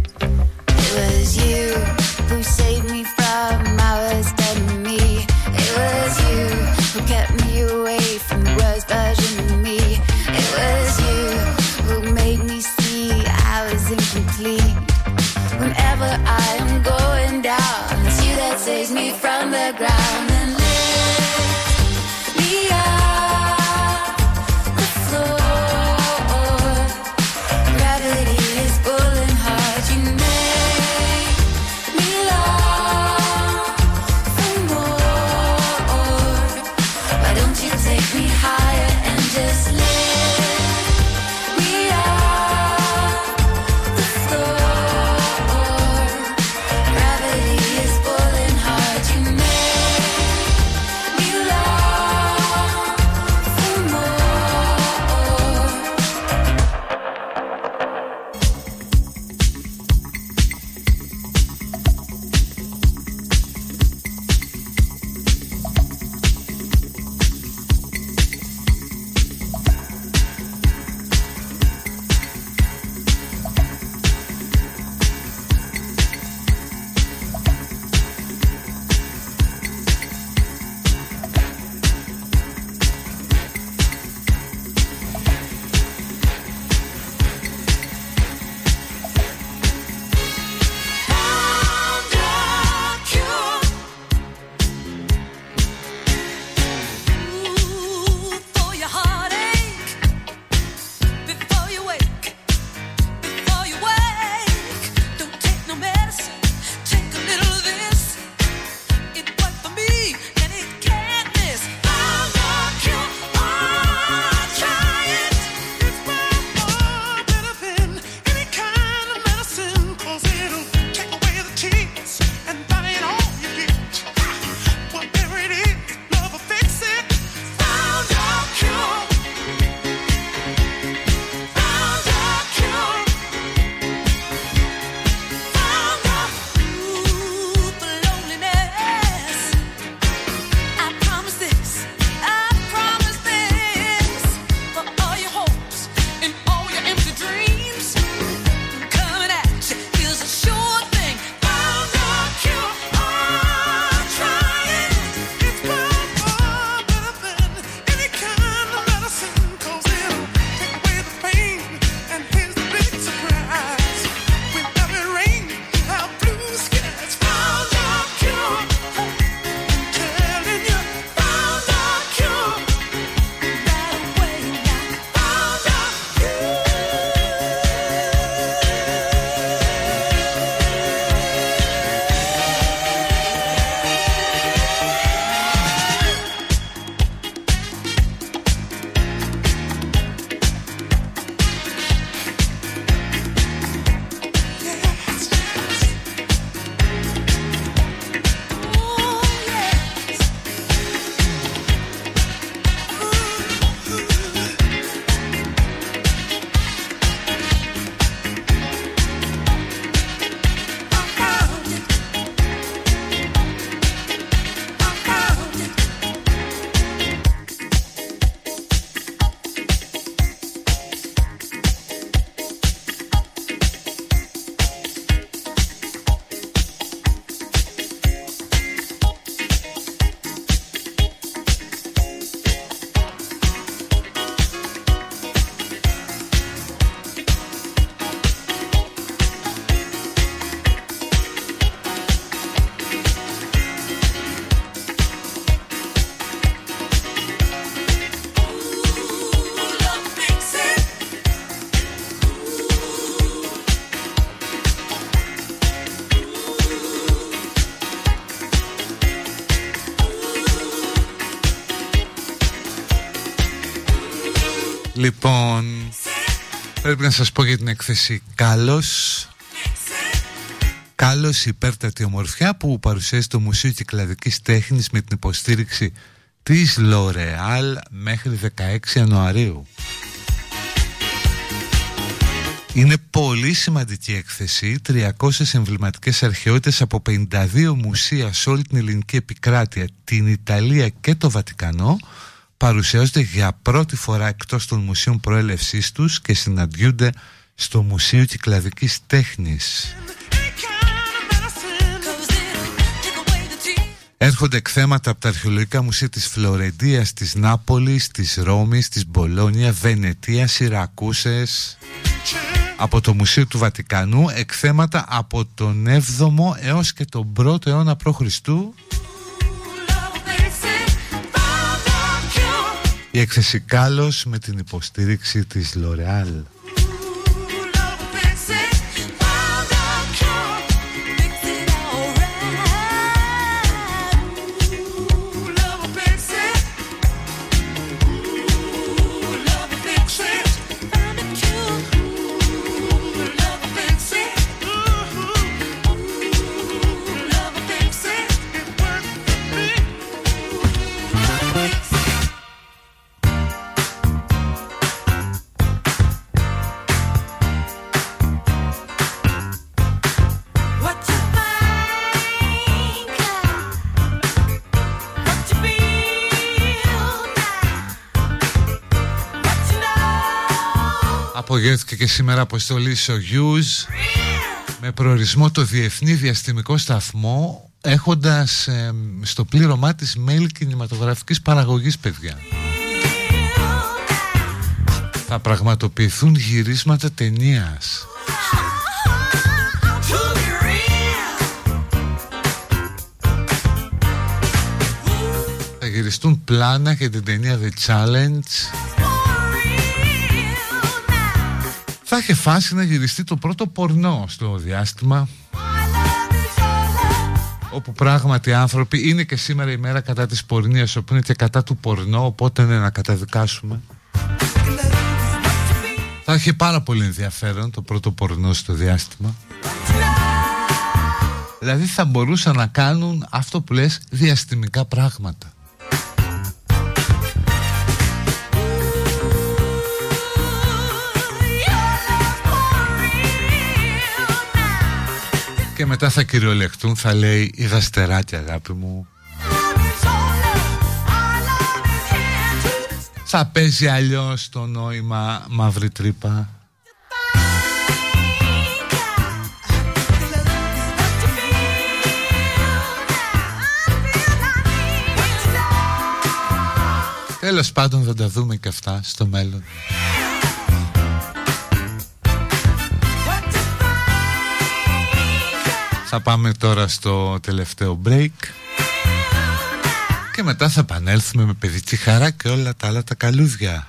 να σας πω για την έκθεση Κάλος Κάλος υπέρτατη ομορφιά που παρουσιάζει το Μουσείο Κυκλαδικής Τέχνης με την υποστήριξη της L'Oréal μέχρι 16 Ιανουαρίου. Είναι πολύ σημαντική έκθεση, 300 εμβληματικές αρχαιότητες από 52 μουσεία σε όλη την ελληνική επικράτεια, την Ιταλία και το Βατικανό παρουσιάζονται για πρώτη φορά εκτός των μουσείων προέλευσής τους και συναντιούνται στο Μουσείο Κυκλαδικής Τέχνης. Έρχονται εκθέματα από τα αρχαιολογικά μουσεία της Φλωρεντίας, της Νάπολης, της Ρώμης, της Μπολόνια, Βενετία, Σιρακούσες από το Μουσείο του Βατικανού εκθέματα από τον 7ο έως και τον 1ο αιώνα π.Χ. Η έκθεση Κάλος με την υποστήριξη της L'Oréal. Απογεύθηκε και σήμερα αποστολή Σογιούς με προορισμό το Διεθνή Διαστημικό Σταθμό έχοντας στο πλήρωμά της mail κινηματογραφικής παραγωγής παιδιά. Θα πραγματοποιηθούν γυρίσματα ταινίας. Θα γυριστούν πλάνα για την ταινία The Challenge θα είχε φάση να γυριστεί το πρώτο πορνό στο διάστημα όπου πράγματι άνθρωποι είναι και σήμερα η μέρα κατά της πορνείας όπου είναι και κατά του πορνό οπότε είναι να καταδικάσουμε. Θα είχε πάρα πολύ ενδιαφέρον το πρώτο πορνό στο διάστημα. Δηλαδή θα μπορούσαν να κάνουν αυτό που λες διαστημικά πράγματα και μετά θα κυριολεχτούν θα λέει η δαστεράκια αγάπη μου. Θα παίζει αλλιώς το νόημα μαύρη τρύπα. Τέλος πάντων θα τα δούμε και αυτά στο μέλλον Θα πάμε τώρα στο τελευταίο break και μετά θα επανέλθουμε με παιδική χαρά και όλα τα άλλα τα καλούδια.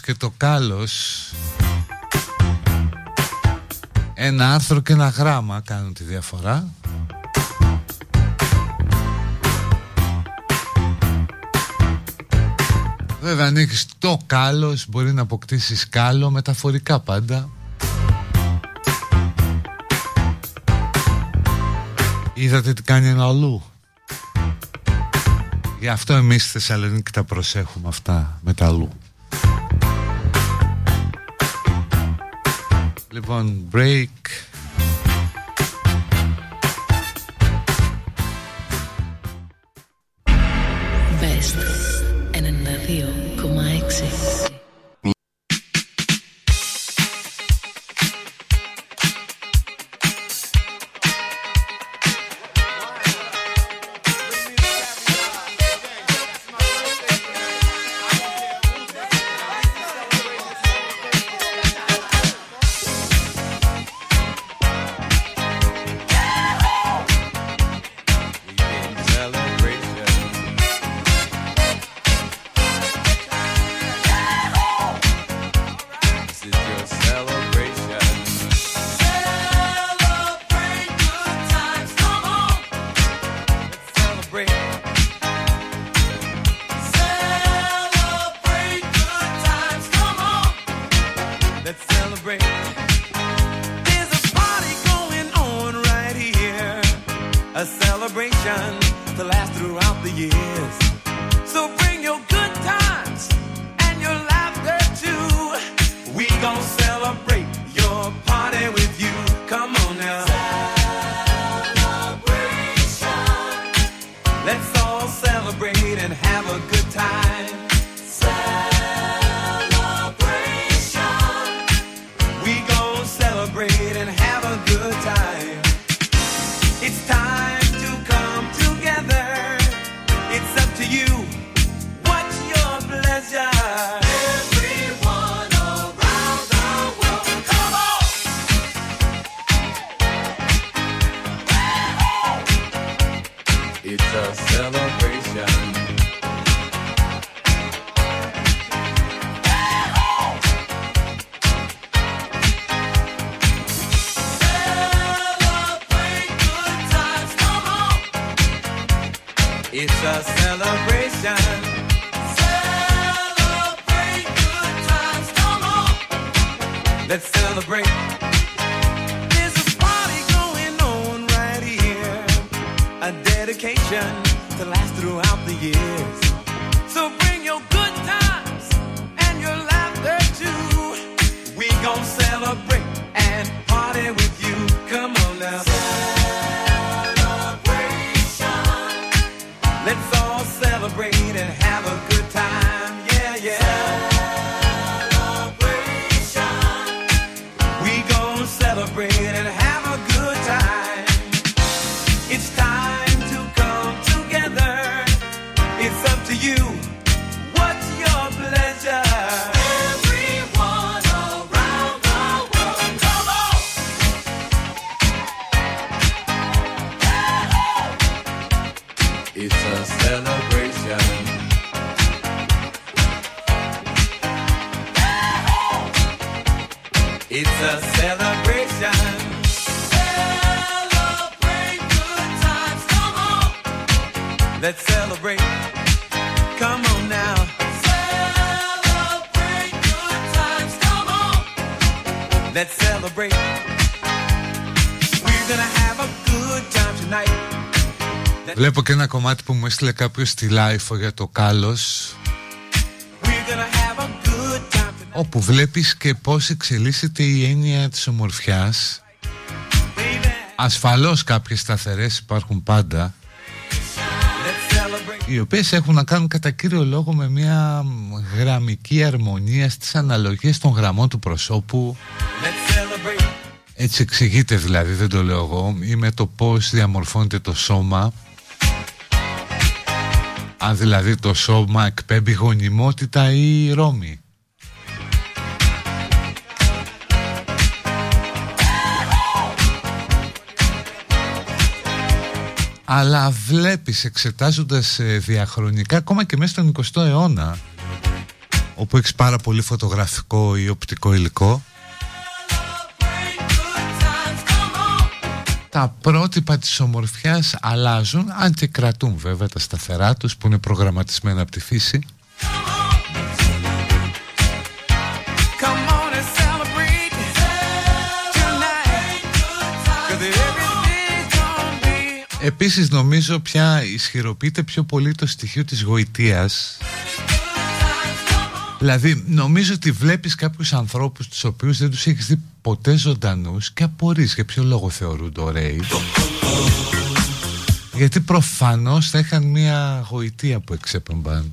Και το κάλος. Ένα άρθρο και ένα γράμμα κάνουν τη διαφορά. Βέβαια αν έχεις το κάλος μπορεί να αποκτήσεις κάλο μεταφορικά πάντα. Είδατε τι κάνει ένα αλλού Γι' αυτό εμείς στη Θεσσαλονίκη τα προσέχουμε αυτά με τα αλλού Λοιπόν, break. Βλέπω και ένα κομμάτι που μου έστειλε κάποιος στη LiFO για το κάλλος. Όπου βλέπεις και πώς εξελίσσεται η έννοια της ομορφιάς. Ασφαλώς κάποιες σταθερές υπάρχουν πάντα οι οποίες έχουν να κάνουν κατά κύριο λόγο με μια γραμμική αρμονία στις αναλογίες των γραμμών του προσώπου. Έτσι εξηγείται δηλαδή δεν το λέω εγώ ή με το πως διαμορφώνεται το σώμα αν δηλαδή το σώμα εκπέμπει γονιμότητα ή ρόμη αλλά βλέπεις εξετάζοντας ε, διαχρονικά ακόμα και μέσα στον 20ο αιώνα όπου έχεις πάρα πολύ φωτογραφικό ή οπτικό υλικό τα πρότυπα της ομορφιάς αλλάζουν αν και κρατούν βέβαια τα σταθερά τους που είναι προγραμματισμένα από τη φύση. Επίσης νομίζω πια ισχυροποιείται πιο πολύ το στοιχείο της γοητείας Δηλαδή νομίζω ότι βλέπεις κάποιους ανθρώπους τους οποίους δεν τους έχεις δει ποτέ ζωντανούς και απορείς για ποιο λόγο θεωρούνται ωραίοι. Γιατί προφανώς θα είχαν μια γοητεία που εξέπεμπαν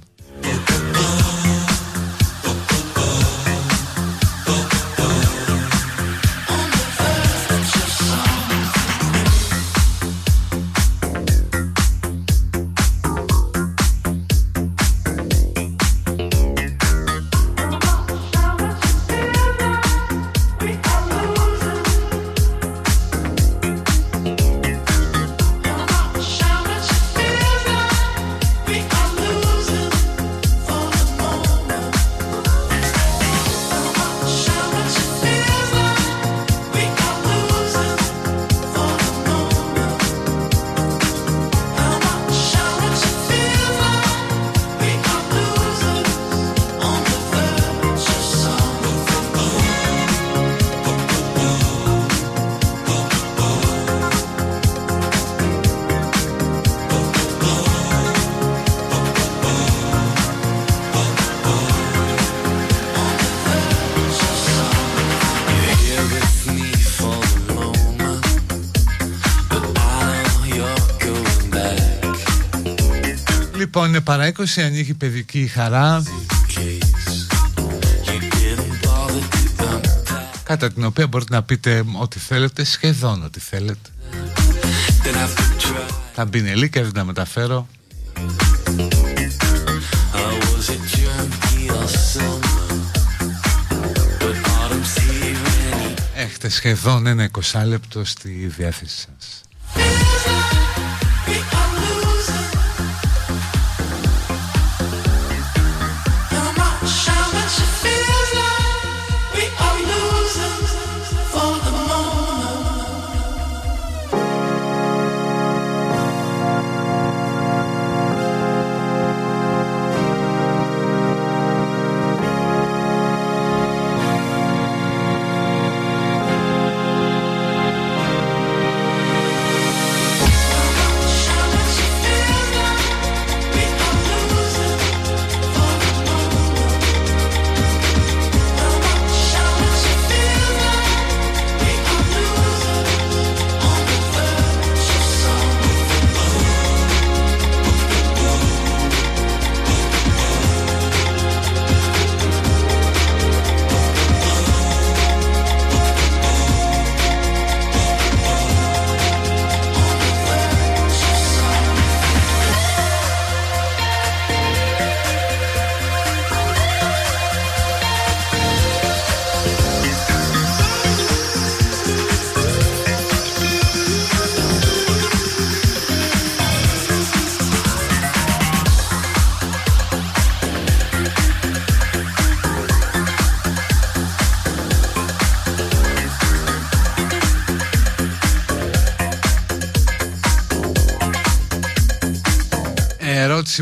20, ανοίγει παιδική χαρά. Κατά την οποία μπορείτε να πείτε ό,τι θέλετε, σχεδόν ό,τι θέλετε. Τα μπινελίκια δεν τα μεταφέρω. Έχετε σχεδόν ένα 20 λεπτό στη διάθεση σας.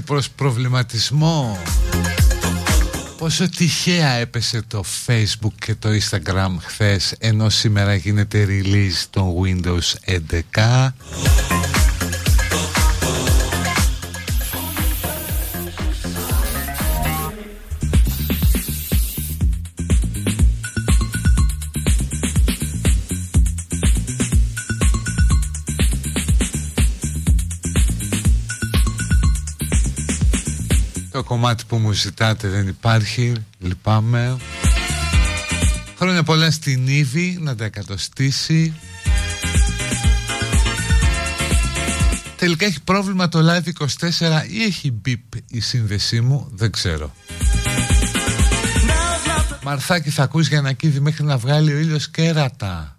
Προς προβληματισμό. Πόσο τυχαία έπεσε το Facebook και το Instagram χθες ενώ σήμερα γίνεται release των Windows 11 κομμάτι που μου ζητάτε δεν υπάρχει Λυπάμαι. Χρόνια πολλά στην Ήβη να τα εκατοστήσει. Τελικά έχει πρόβλημα το Live 24 ή έχει μπιπ η σύνδεσή μου Δεν ξέρω. Μαρθάκι θα ακούς για να κύδει μέχρι να βγάλει ο ήλιος κέρατα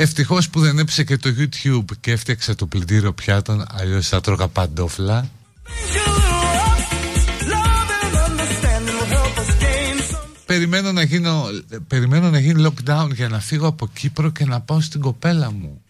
Ευτυχώς που δεν έψε και το YouTube και έφτιαξε το πλυντήριο πιάτων αλλιώς θα τρώγα παντόφλα. Περιμένω να, γίνω, περιμένω να γίνει lockdown για να φύγω από Κύπρο και να πάω στην κοπέλα μου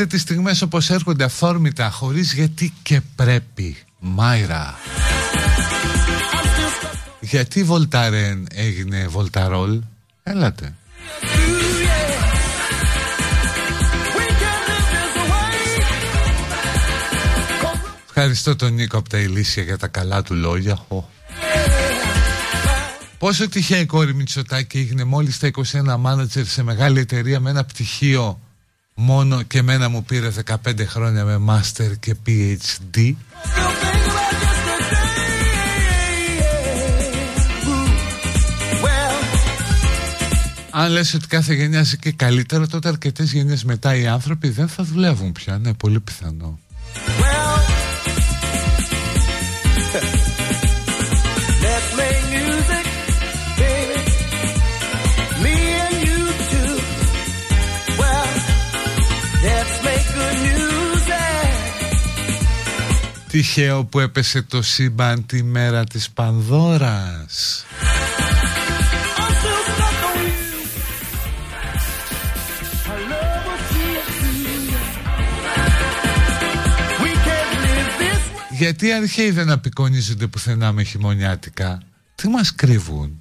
Ζήστε τις στιγμές όπως έρχονται αφόρμητα Χωρίς γιατί και πρέπει. Μάιρα. Γιατί Βολτάρεν έγινε Βολταρόλ; Έλατε. Ευχαριστώ τον Νίκο από τα Ηλίσια για τα καλά του λόγια. Πόσο τυχαία η κόρη Μητσοτάκη έγινε μόλις τα 21 μάνατζερ σε μεγάλη εταιρεία με ένα πτυχίο μόνο και μένα μου πήρε 15 χρόνια με Master και PhD Αν λες ότι κάθε γενιά ζει και καλύτερα, τότε αρκετές γενιές μετά οι άνθρωποι δεν θα δουλεύουν πια. Ναι, πολύ πιθανό. Τυχαίο που έπεσε το σύμπαν τη μέρα της Πανδώρας. Γιατί οι αρχαίοι δεν απεικονίζονται πουθενά με χειμωνιάτικα. Τι μας κρύβουν;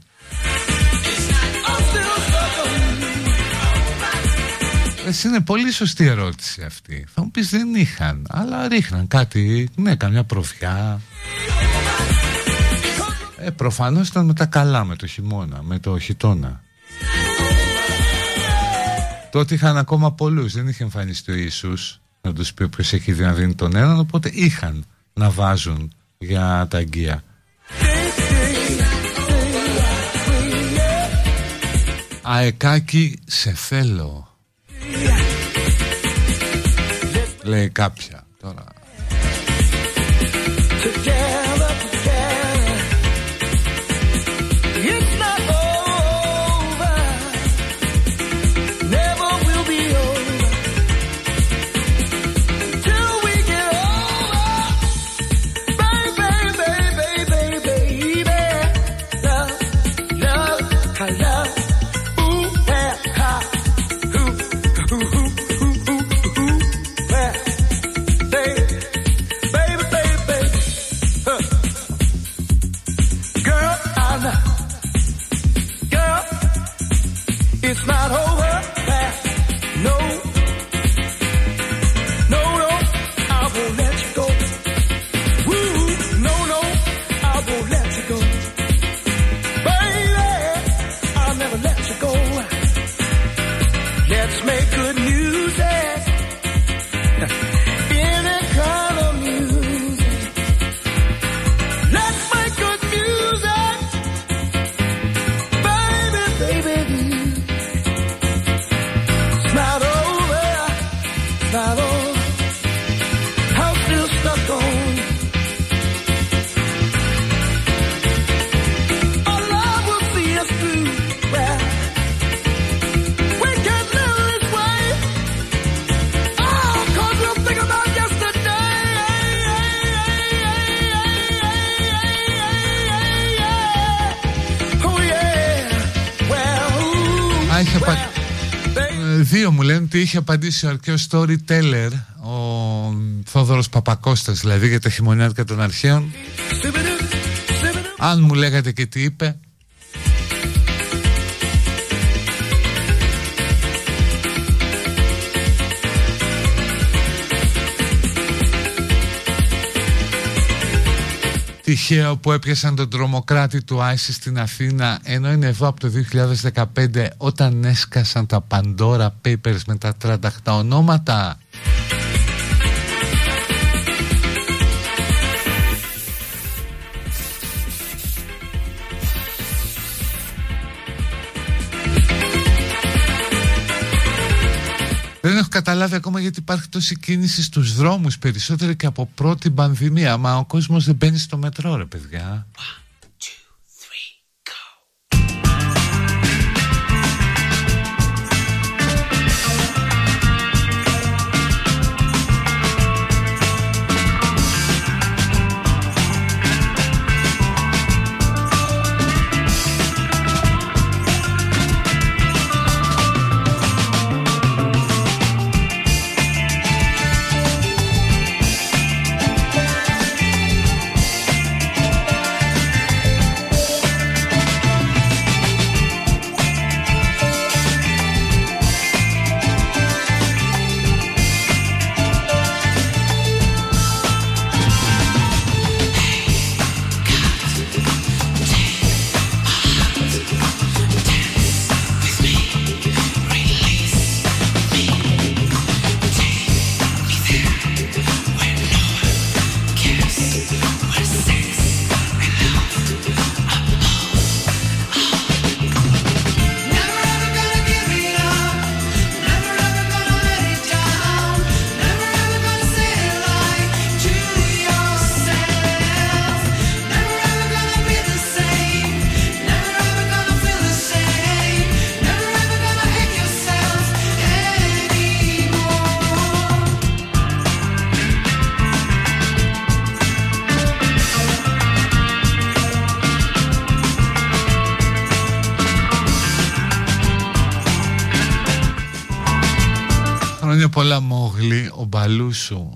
Εσύ είναι πολύ σωστή ερώτηση αυτή. Θα μου πεις δεν είχαν, αλλά ρίχναν κάτι, ναι, καμιά προφιά. Ε, προφανώς ήταν με τα καλά, με το χειμώνα, με το χειτώνα. Τότε είχαν ακόμα πολλούς, δεν είχε εμφανιστεί ο Ιησούς να τους πει ποιος έχει δει να δίνει τον έναν, οπότε είχαν να βάζουν για τα αγγεία. Αεκάκι σε θέλω Λέει κάποια. Τώρα ότι είχε απαντήσει ο αρχαίος storyteller ο Θόδωρος Παπακώστας δηλαδή για τα χειμωνιάτικα των αρχαίων. Αν μου λέγατε και τι είπε Τυχαίο που έπιασαν τον τρομοκράτη του Άισις στην Αθήνα ενώ είναι εδώ από το 2015 όταν έσκασαν τα Pandora Papers με τα 38 ονόματα. Δεν έχω καταλάβει ακόμα γιατί υπάρχει τόση κίνηση στους δρόμους περισσότερο και από πρώτη πανδημία. Μα ο κόσμος δεν μπαίνει στο μετρό ρε παιδιά. Χρόνια πολλά Μόγλη, ο Μπαλούσου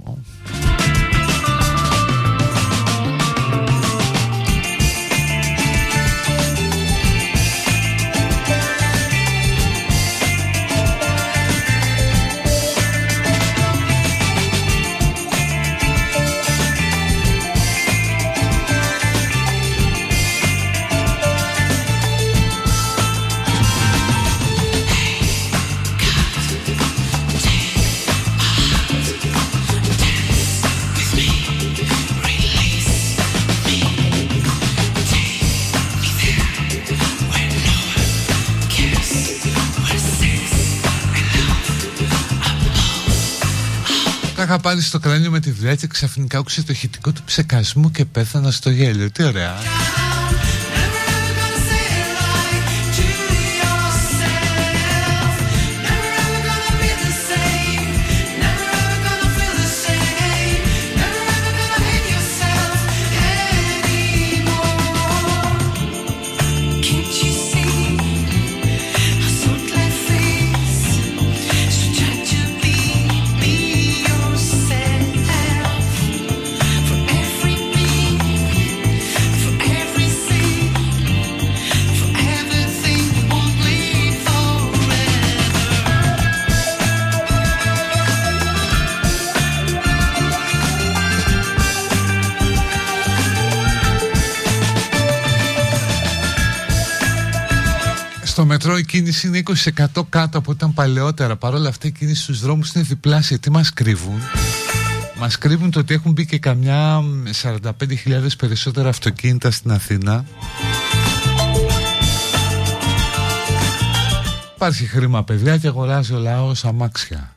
είχα πάρει στο κράνιο με τη δουλειά και ξαφνικά άκουσε το χητικό του ψεκασμού και πέθανα στο γέλιο. Τι ωραία. Κίνηση είναι 20% κάτω από ήταν παλαιότερα. Παρ' όλα αυτά η κίνηση στους δρόμους είναι διπλάσια. Τι μας κρύβουν; Μας κρύβουν το ότι έχουν μπει και καμιά 45.000 περισσότερα αυτοκίνητα στην Αθήνα. Υπάρχει χρήμα παιδιά και αγοράζει ο λαός αμάξια.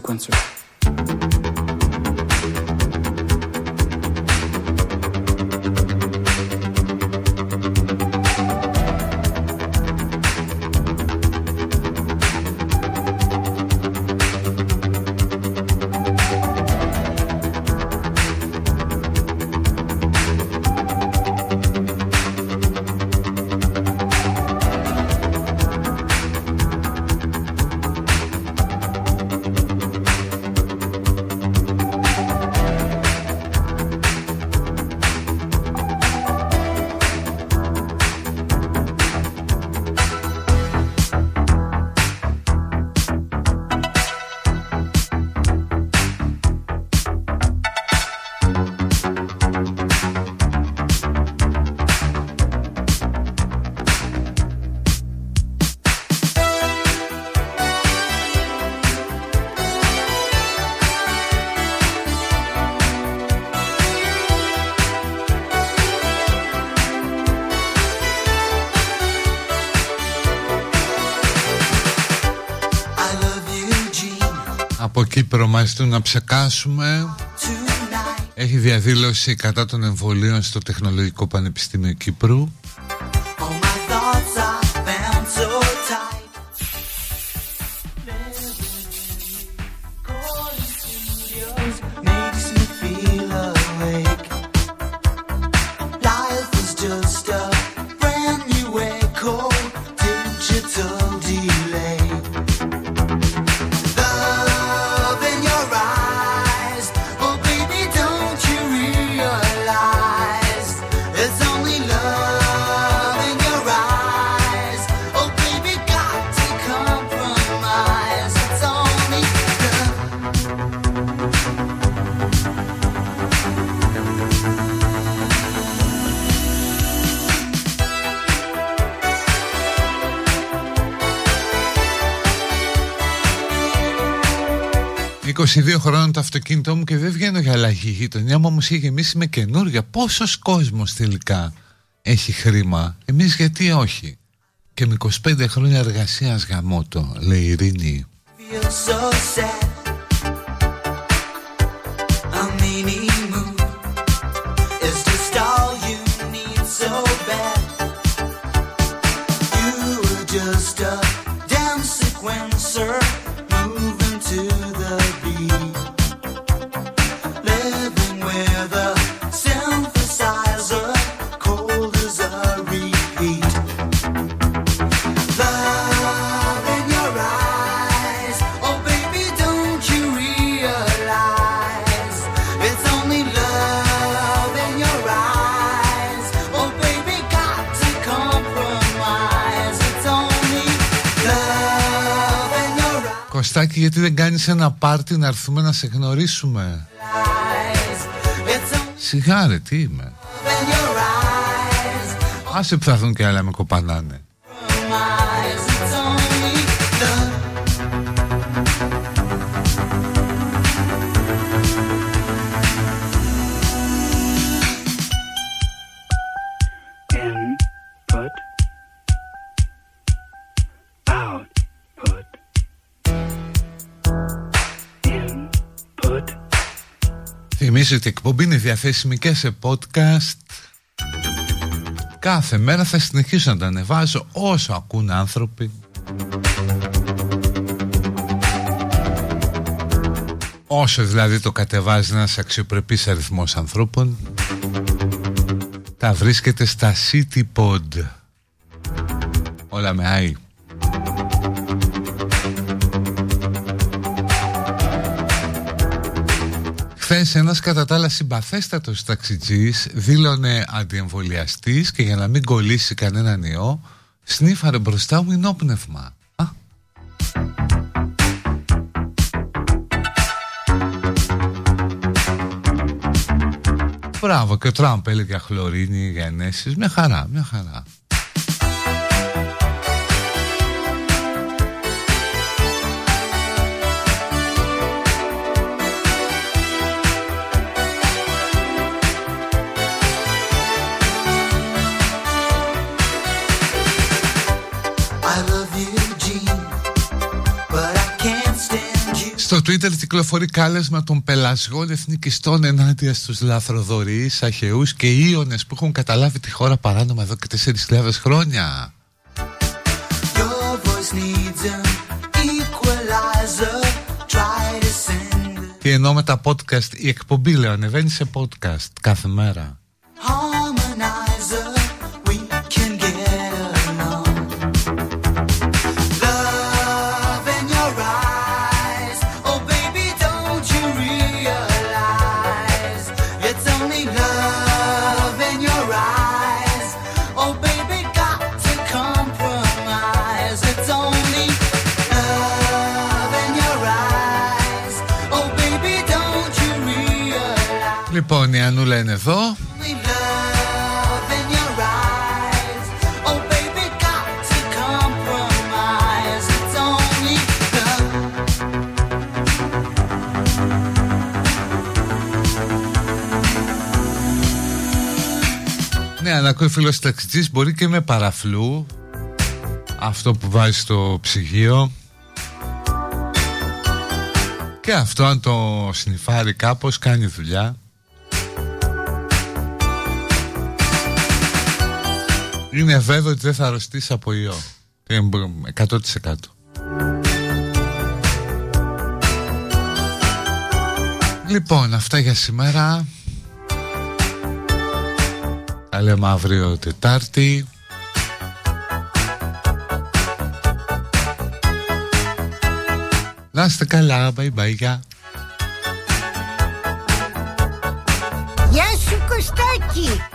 consequences. On sequencer. Κύπρο να ψεκάσουμε Έχει διαδήλωση κατά των εμβολίων στο Τεχνολογικό Πανεπιστήμιο Κύπρου αυτοκίνητό μου και δεν βγαίνω για αλλαγή. Η γειτονιά μου όμως είχε γεμίσει με καινούργια. Πόσος κόσμος τελικά έχει χρήμα; Εμείς γιατί όχι; Και με 25 χρόνια εργασίας γαμώτο, λέει η Ειρήνη. just a γιατί δεν κάνεις ένα πάρτι να έρθουμε να σε γνωρίσουμε. Σιγά ρε τι είμαι. Άσε που θα έρθουν και άλλα με κοπανάνε Θυμίζω ότι η εκπομπή είναι διαθέσιμη και σε podcast. Κάθε μέρα θα συνεχίσω να τα ανεβάζω όσο ακούν άνθρωποι. Όσο δηλαδή το κατεβάζει ένας αξιοπρεπής αριθμός ανθρώπων Τα βρίσκεται στα CityPod Όλα με ΆΗ Χθες ένας κατά τα άλλα συμπαθέστατος ταξιτζής δήλωνε αντιεμβολιαστής και για να μην κολλήσει κανέναν ιό, σνίφαρε μπροστά μου ενόπνευμα. Α. Μπράβο, και ο Τραμπ έλεγε χλωρίνη για ενέσεις. Μια χαρά, μια χαρά. Στο Twitter κυκλοφορεί κάλεσμα των πελασγών εθνικιστών ενάντια στους λαθροδορείς, αχαιούς και ίονες που έχουν καταλάβει τη χώρα παράνομα εδώ και 4.000 χρόνια. Και ενώ με τα podcast, η εκπομπή λέω ανεβαίνει σε podcast κάθε μέρα. Η Ανούλα είναι εδώ. Ναι, αν ακούει φίλος ταξιτζής μπορεί και με παραφλού Αυτό που βάζει στο ψυγείο. Και αυτό αν το συνειφάρει κάπως κάνει δουλειά Είναι βέβαιο ότι δεν θα αρρωστήσει από ιό. 100%. Λοιπόν, αυτά για σήμερα. Τα λέμε αύριο Τετάρτη. Να είστε καλά, bye bye, γεια. Γεια σου Κωστάκη.